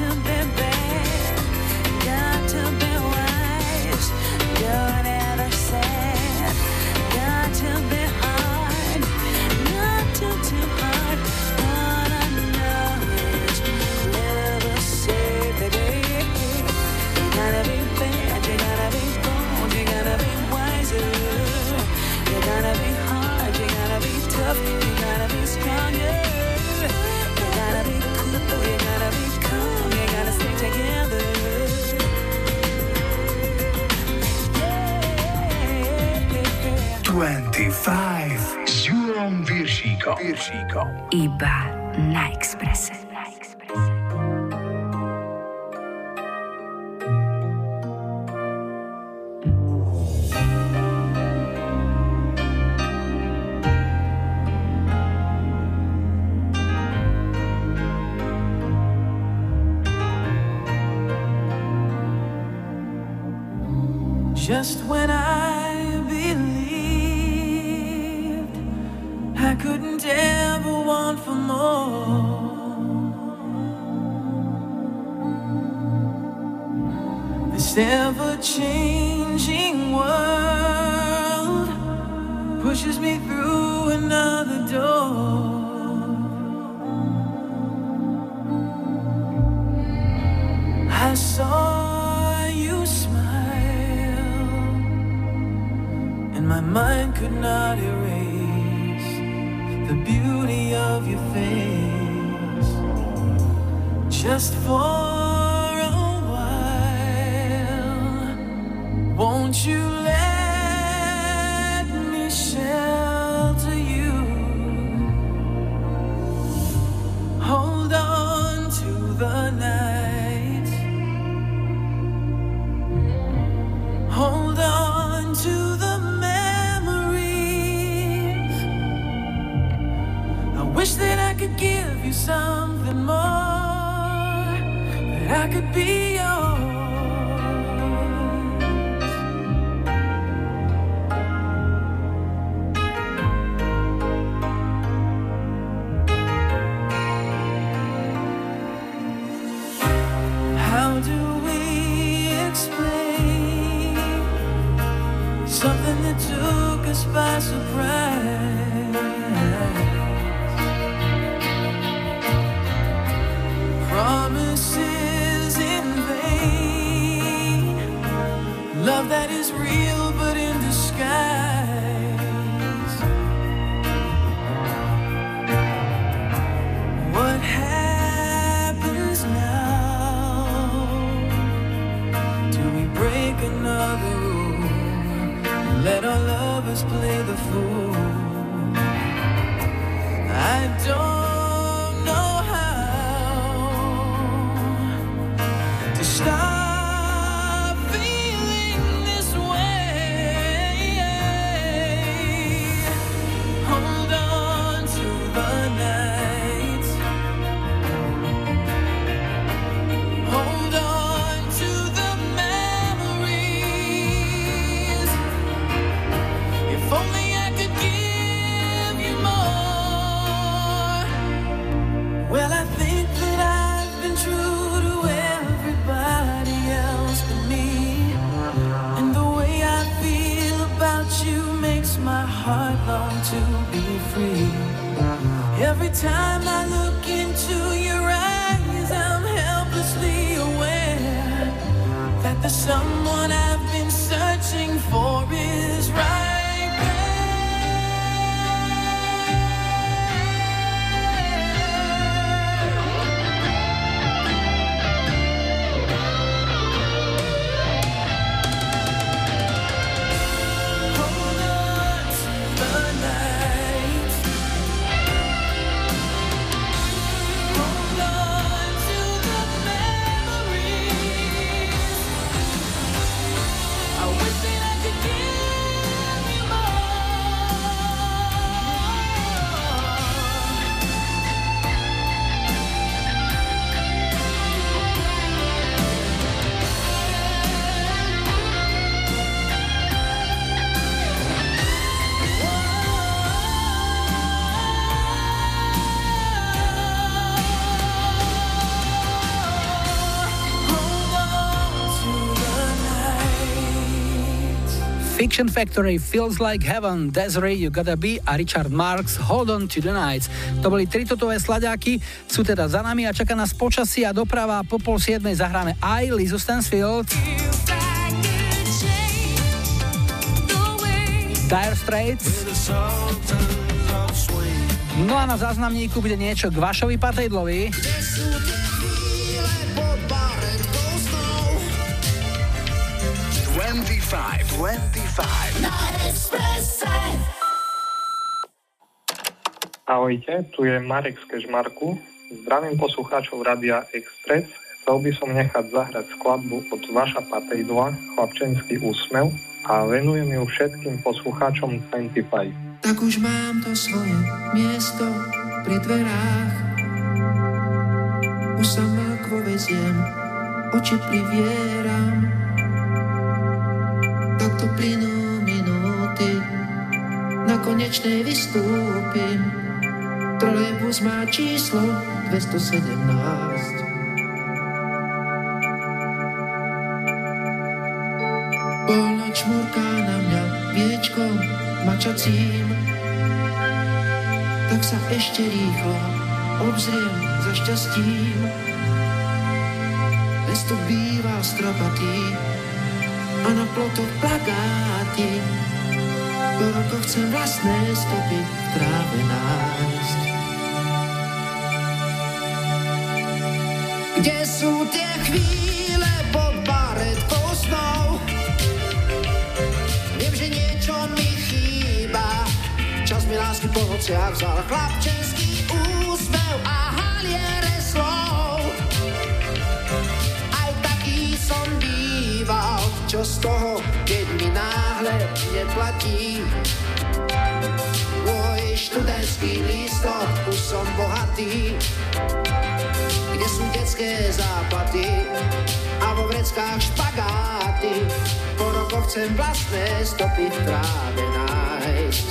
[SPEAKER 8] to
[SPEAKER 11] Piršíkom.
[SPEAKER 1] Iba
[SPEAKER 12] surprise
[SPEAKER 1] Fiction Factory Feels Like Heaven, Desiree You Gotta Be a Richard Marks Hold On To The Nights. To boli tri totové slaďáky, sú teda za nami a čaká nás počasie a doprava. Po pol siedmej zahráme aj Lizu Stansfield. Dire Straits. No a na záznamníku bude niečo k Vašovi Patejdlovi.
[SPEAKER 5] 25, 25.
[SPEAKER 13] Ahojte, tu je Marek z Kežmarku. Zdravím poslucháčov Radia Express. Chcel by som nechať zahrať skladbu od Vaša Patejdla, Chlapčenský úsmev a venujem ju všetkým poslucháčom 25.
[SPEAKER 14] Tak už mám to svoje miesto pri dverách. Už sa mlkvo veziem, oči privieram. Takto plynú minúty, na konečnej vystúpim. Trolejbus má číslo 217. Polnoč murká na mňa viečkom mačacím Tak sa ešte rýchlo obzriem za šťastím Mesto býva stropatý a na plotoch plagáty Po rokoch chcem vlastné stopy v tráve nájsť. Kde sú tie chvíle pod baretkou snou? Viem, že niečo mi chýba. Čas mi lásky po nociach vzal chlapčenský úsmev a haliere slov náhle neplatí Môj študentský lístok, už som bohatý kde sú detské záplaty a vo vreckách špagáty. Po rokoch chcem vlastné stopy v tráve nájsť.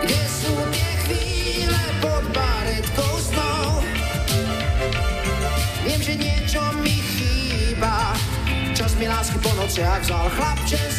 [SPEAKER 14] Kde sú tie chvíle pod baretkou snou? Viem, že niečo mi chýba. Čas mi lásky po nociach vzal chlapčenský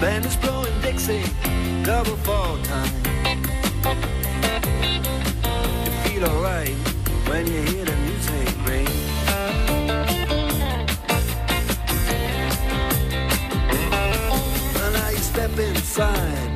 [SPEAKER 2] band is blowing Dixie, double fall time. You feel alright when you hear the music ring. And now you step inside.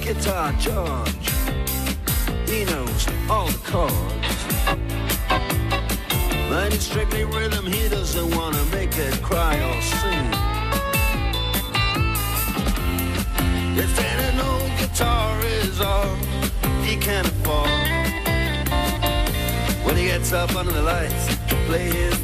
[SPEAKER 2] guitar George. He knows all the chords. But it's strictly rhythm, he doesn't wanna make it cry or sing. If any old guitar is all he can afford, when he gets up under the lights to play his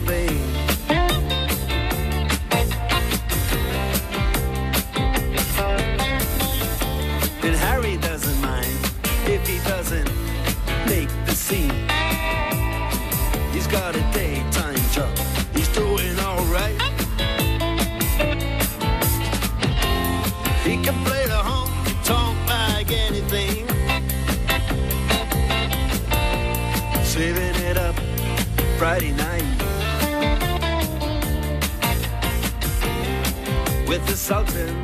[SPEAKER 5] insulting.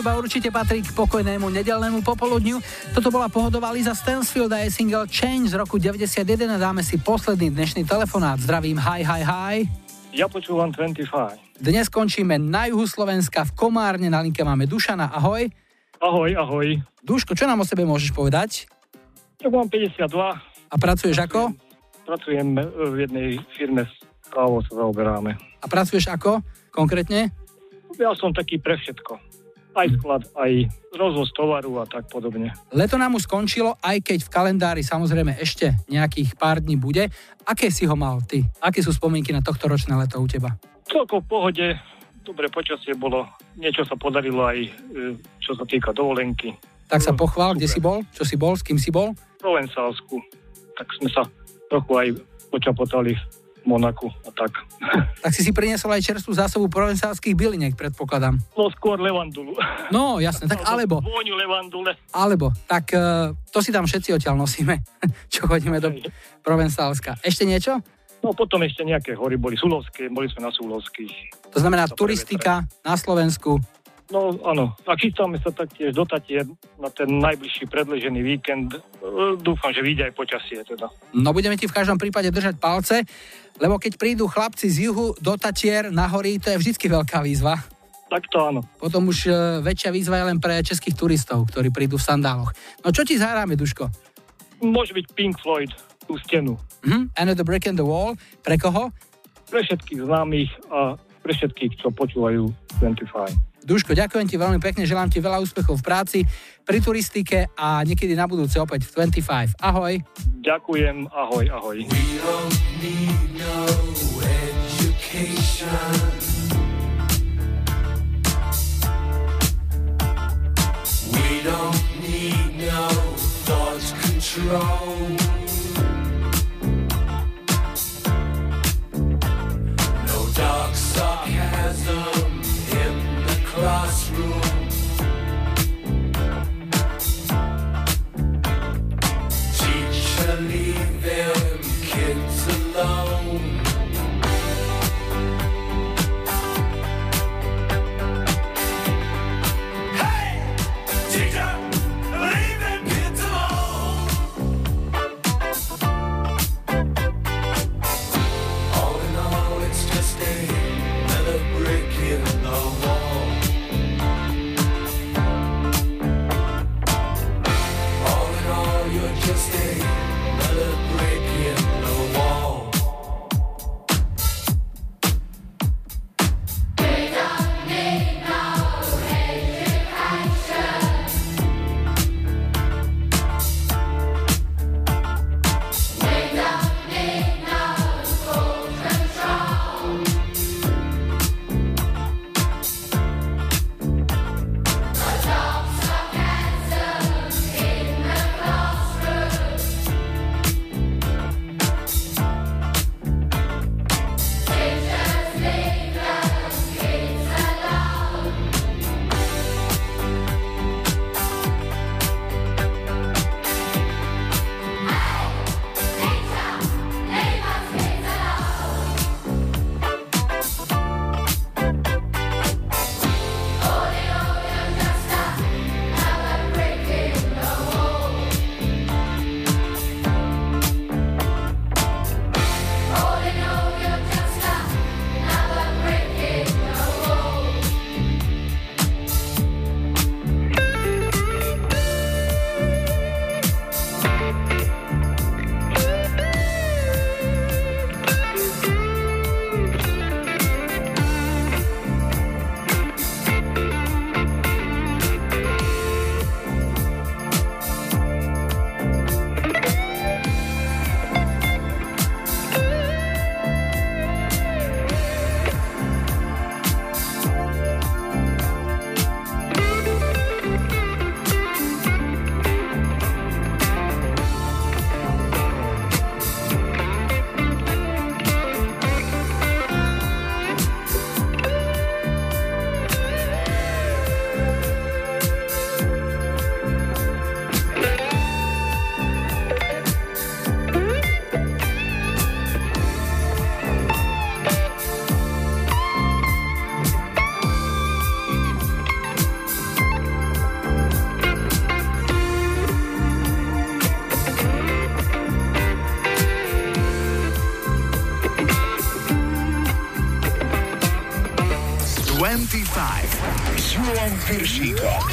[SPEAKER 5] Hudba určite patrí k pokojnému nedelnému popoludňu. Toto bola pohodová Liza Stansfield a jej single Change z roku 91 a dáme si posledný dnešný telefonát. Zdravím, hi, hi, hi.
[SPEAKER 15] Ja počúvam 25.
[SPEAKER 5] Dnes končíme na juhu Slovenska v Komárne, na linke máme Dušana, ahoj.
[SPEAKER 15] Ahoj, ahoj.
[SPEAKER 5] Duško, čo nám o sebe môžeš povedať?
[SPEAKER 15] Ja mám 52,
[SPEAKER 5] A pracuješ ako?
[SPEAKER 15] pracujem e, v jednej firme s kávou sa zaoberáme.
[SPEAKER 5] A pracuješ ako konkrétne?
[SPEAKER 15] Ja som taký pre všetko. Aj sklad, aj rozvoz tovaru a tak podobne.
[SPEAKER 5] Leto nám už skončilo, aj keď v kalendári samozrejme ešte nejakých pár dní bude. Aké si ho mal ty? Aké sú spomienky na tohto ročné leto u teba?
[SPEAKER 15] Celko v pohode, dobre počasie bolo, niečo sa podarilo aj e, čo sa týka dovolenky.
[SPEAKER 5] Tak sa pochvál, kde si bol? Čo si bol? S kým si bol?
[SPEAKER 15] V Provenzálsku. Tak sme sa trochu aj počapotali Monaku a tak.
[SPEAKER 3] Tak si si priniesol aj čerstvú zásobu provencálskych byliniek, predpokladám.
[SPEAKER 15] No skôr levandulu.
[SPEAKER 3] No, jasné, tak alebo,
[SPEAKER 15] Vôňu levandule.
[SPEAKER 3] alebo, tak eh, to si tam všetci odtiaľ nosíme, čo chodíme do Provencálska. Ešte niečo?
[SPEAKER 15] No potom ešte nejaké hory boli, Sulovské, boli sme na Sulovských.
[SPEAKER 3] To znamená turistika na Slovensku.
[SPEAKER 15] No áno, a chystáme sa taktiež do Tatier na ten najbližší predležený víkend. E, Dúfam, že vyjde aj počasie teda.
[SPEAKER 3] No budeme ti v každom prípade držať palce, lebo keď prídu chlapci z juhu do Tatier na hory, to je vždycky veľká výzva.
[SPEAKER 15] Tak to áno.
[SPEAKER 3] Potom už e, väčšia výzva je len pre českých turistov, ktorí prídu v sandáloch. No čo ti zahráme, Duško?
[SPEAKER 15] Môže byť Pink Floyd, tú stenu.
[SPEAKER 3] Mhm. Another Brick in the Wall. Pre koho?
[SPEAKER 15] Pre všetkých známych a pre všetkých, čo počúvajú 25.
[SPEAKER 3] Duško, ďakujem ti veľmi pekne, želám ti veľa úspechov v práci, pri turistike a niekedy na budúce opäť v 25. Ahoj.
[SPEAKER 15] Ďakujem, ahoj, ahoj.
[SPEAKER 16] need no education. We don't need no thought control. No dark sarcasm classroom. Teacher, leave them
[SPEAKER 5] Piršíkom.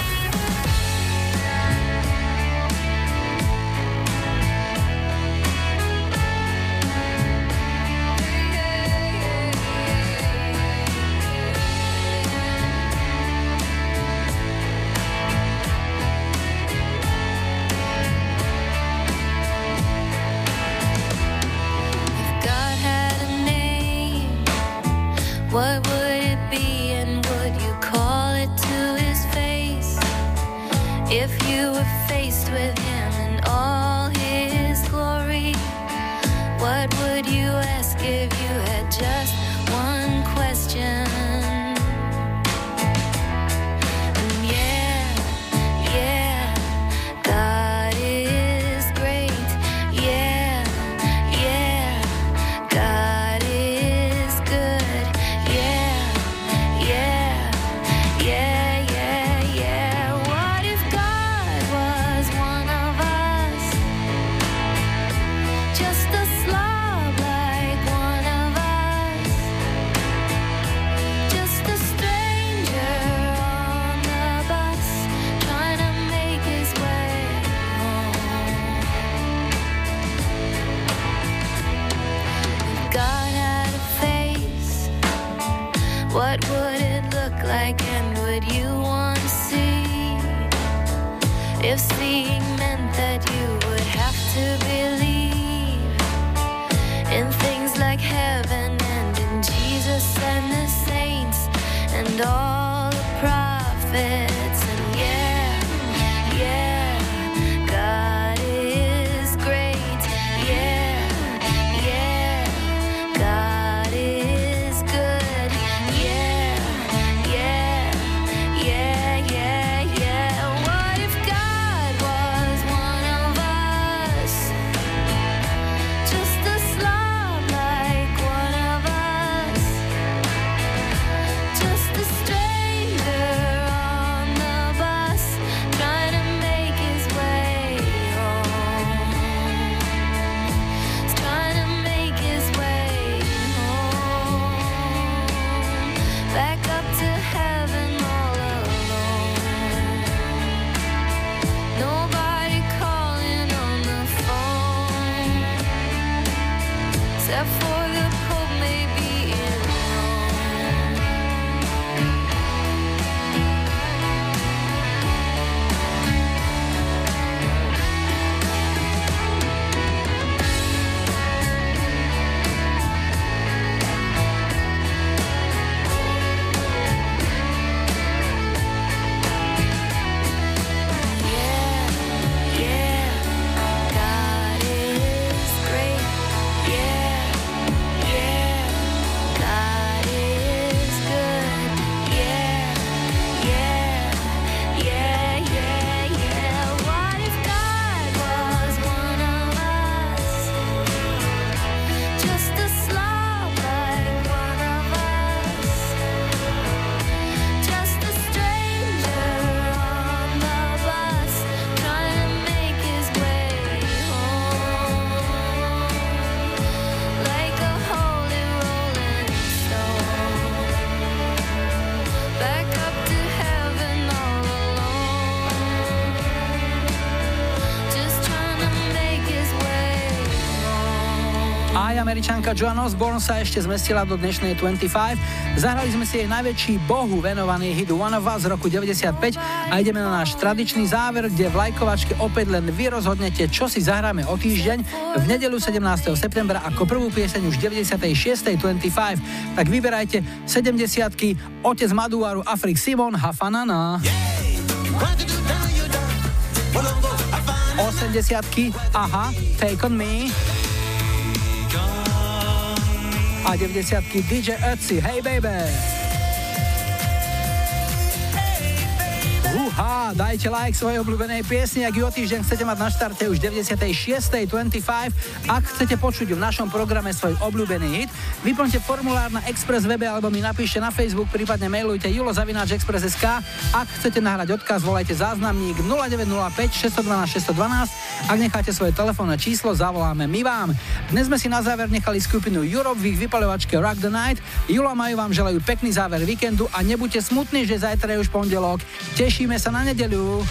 [SPEAKER 3] Američanka Joan Osborne sa ešte zmestila do dnešnej 25. Zahrali sme si jej najväčší bohu venovaný hit One of Us z roku 95 a ideme na náš tradičný záver, kde v lajkovačke opäť len vy rozhodnete, čo si zahráme o týždeň v nedelu 17. septembra ako prvú pieseň už 96. 25. Tak vyberajte 70 Otec Maduaru Afrik Simon Hafanana. 80 Aha, Take On Me. A 90 DJ Ötzi, Hey Baby. Dajte like svojej obľúbenej piesni, ak ju o týždeň chcete mať na štarte už 96.25. Ak chcete počuť v našom programe svoj obľúbený hit, vyplňte formulár na Express webe alebo mi napíšte na Facebook, prípadne mailujte julozavináčexpress.sk. Ak chcete nahrať odkaz, volajte záznamník 0905 612 612. Ak necháte svoje telefónne číslo, zavoláme my vám. Dnes sme si na záver nechali skupinu Europe v ich vypaľovačke Rock the Night. Julo a Maju vám želajú pekný záver víkendu a nebuďte smutní, že zajtra je už pondelok. Tešíme sa na nedeľu.
[SPEAKER 8] Diallo.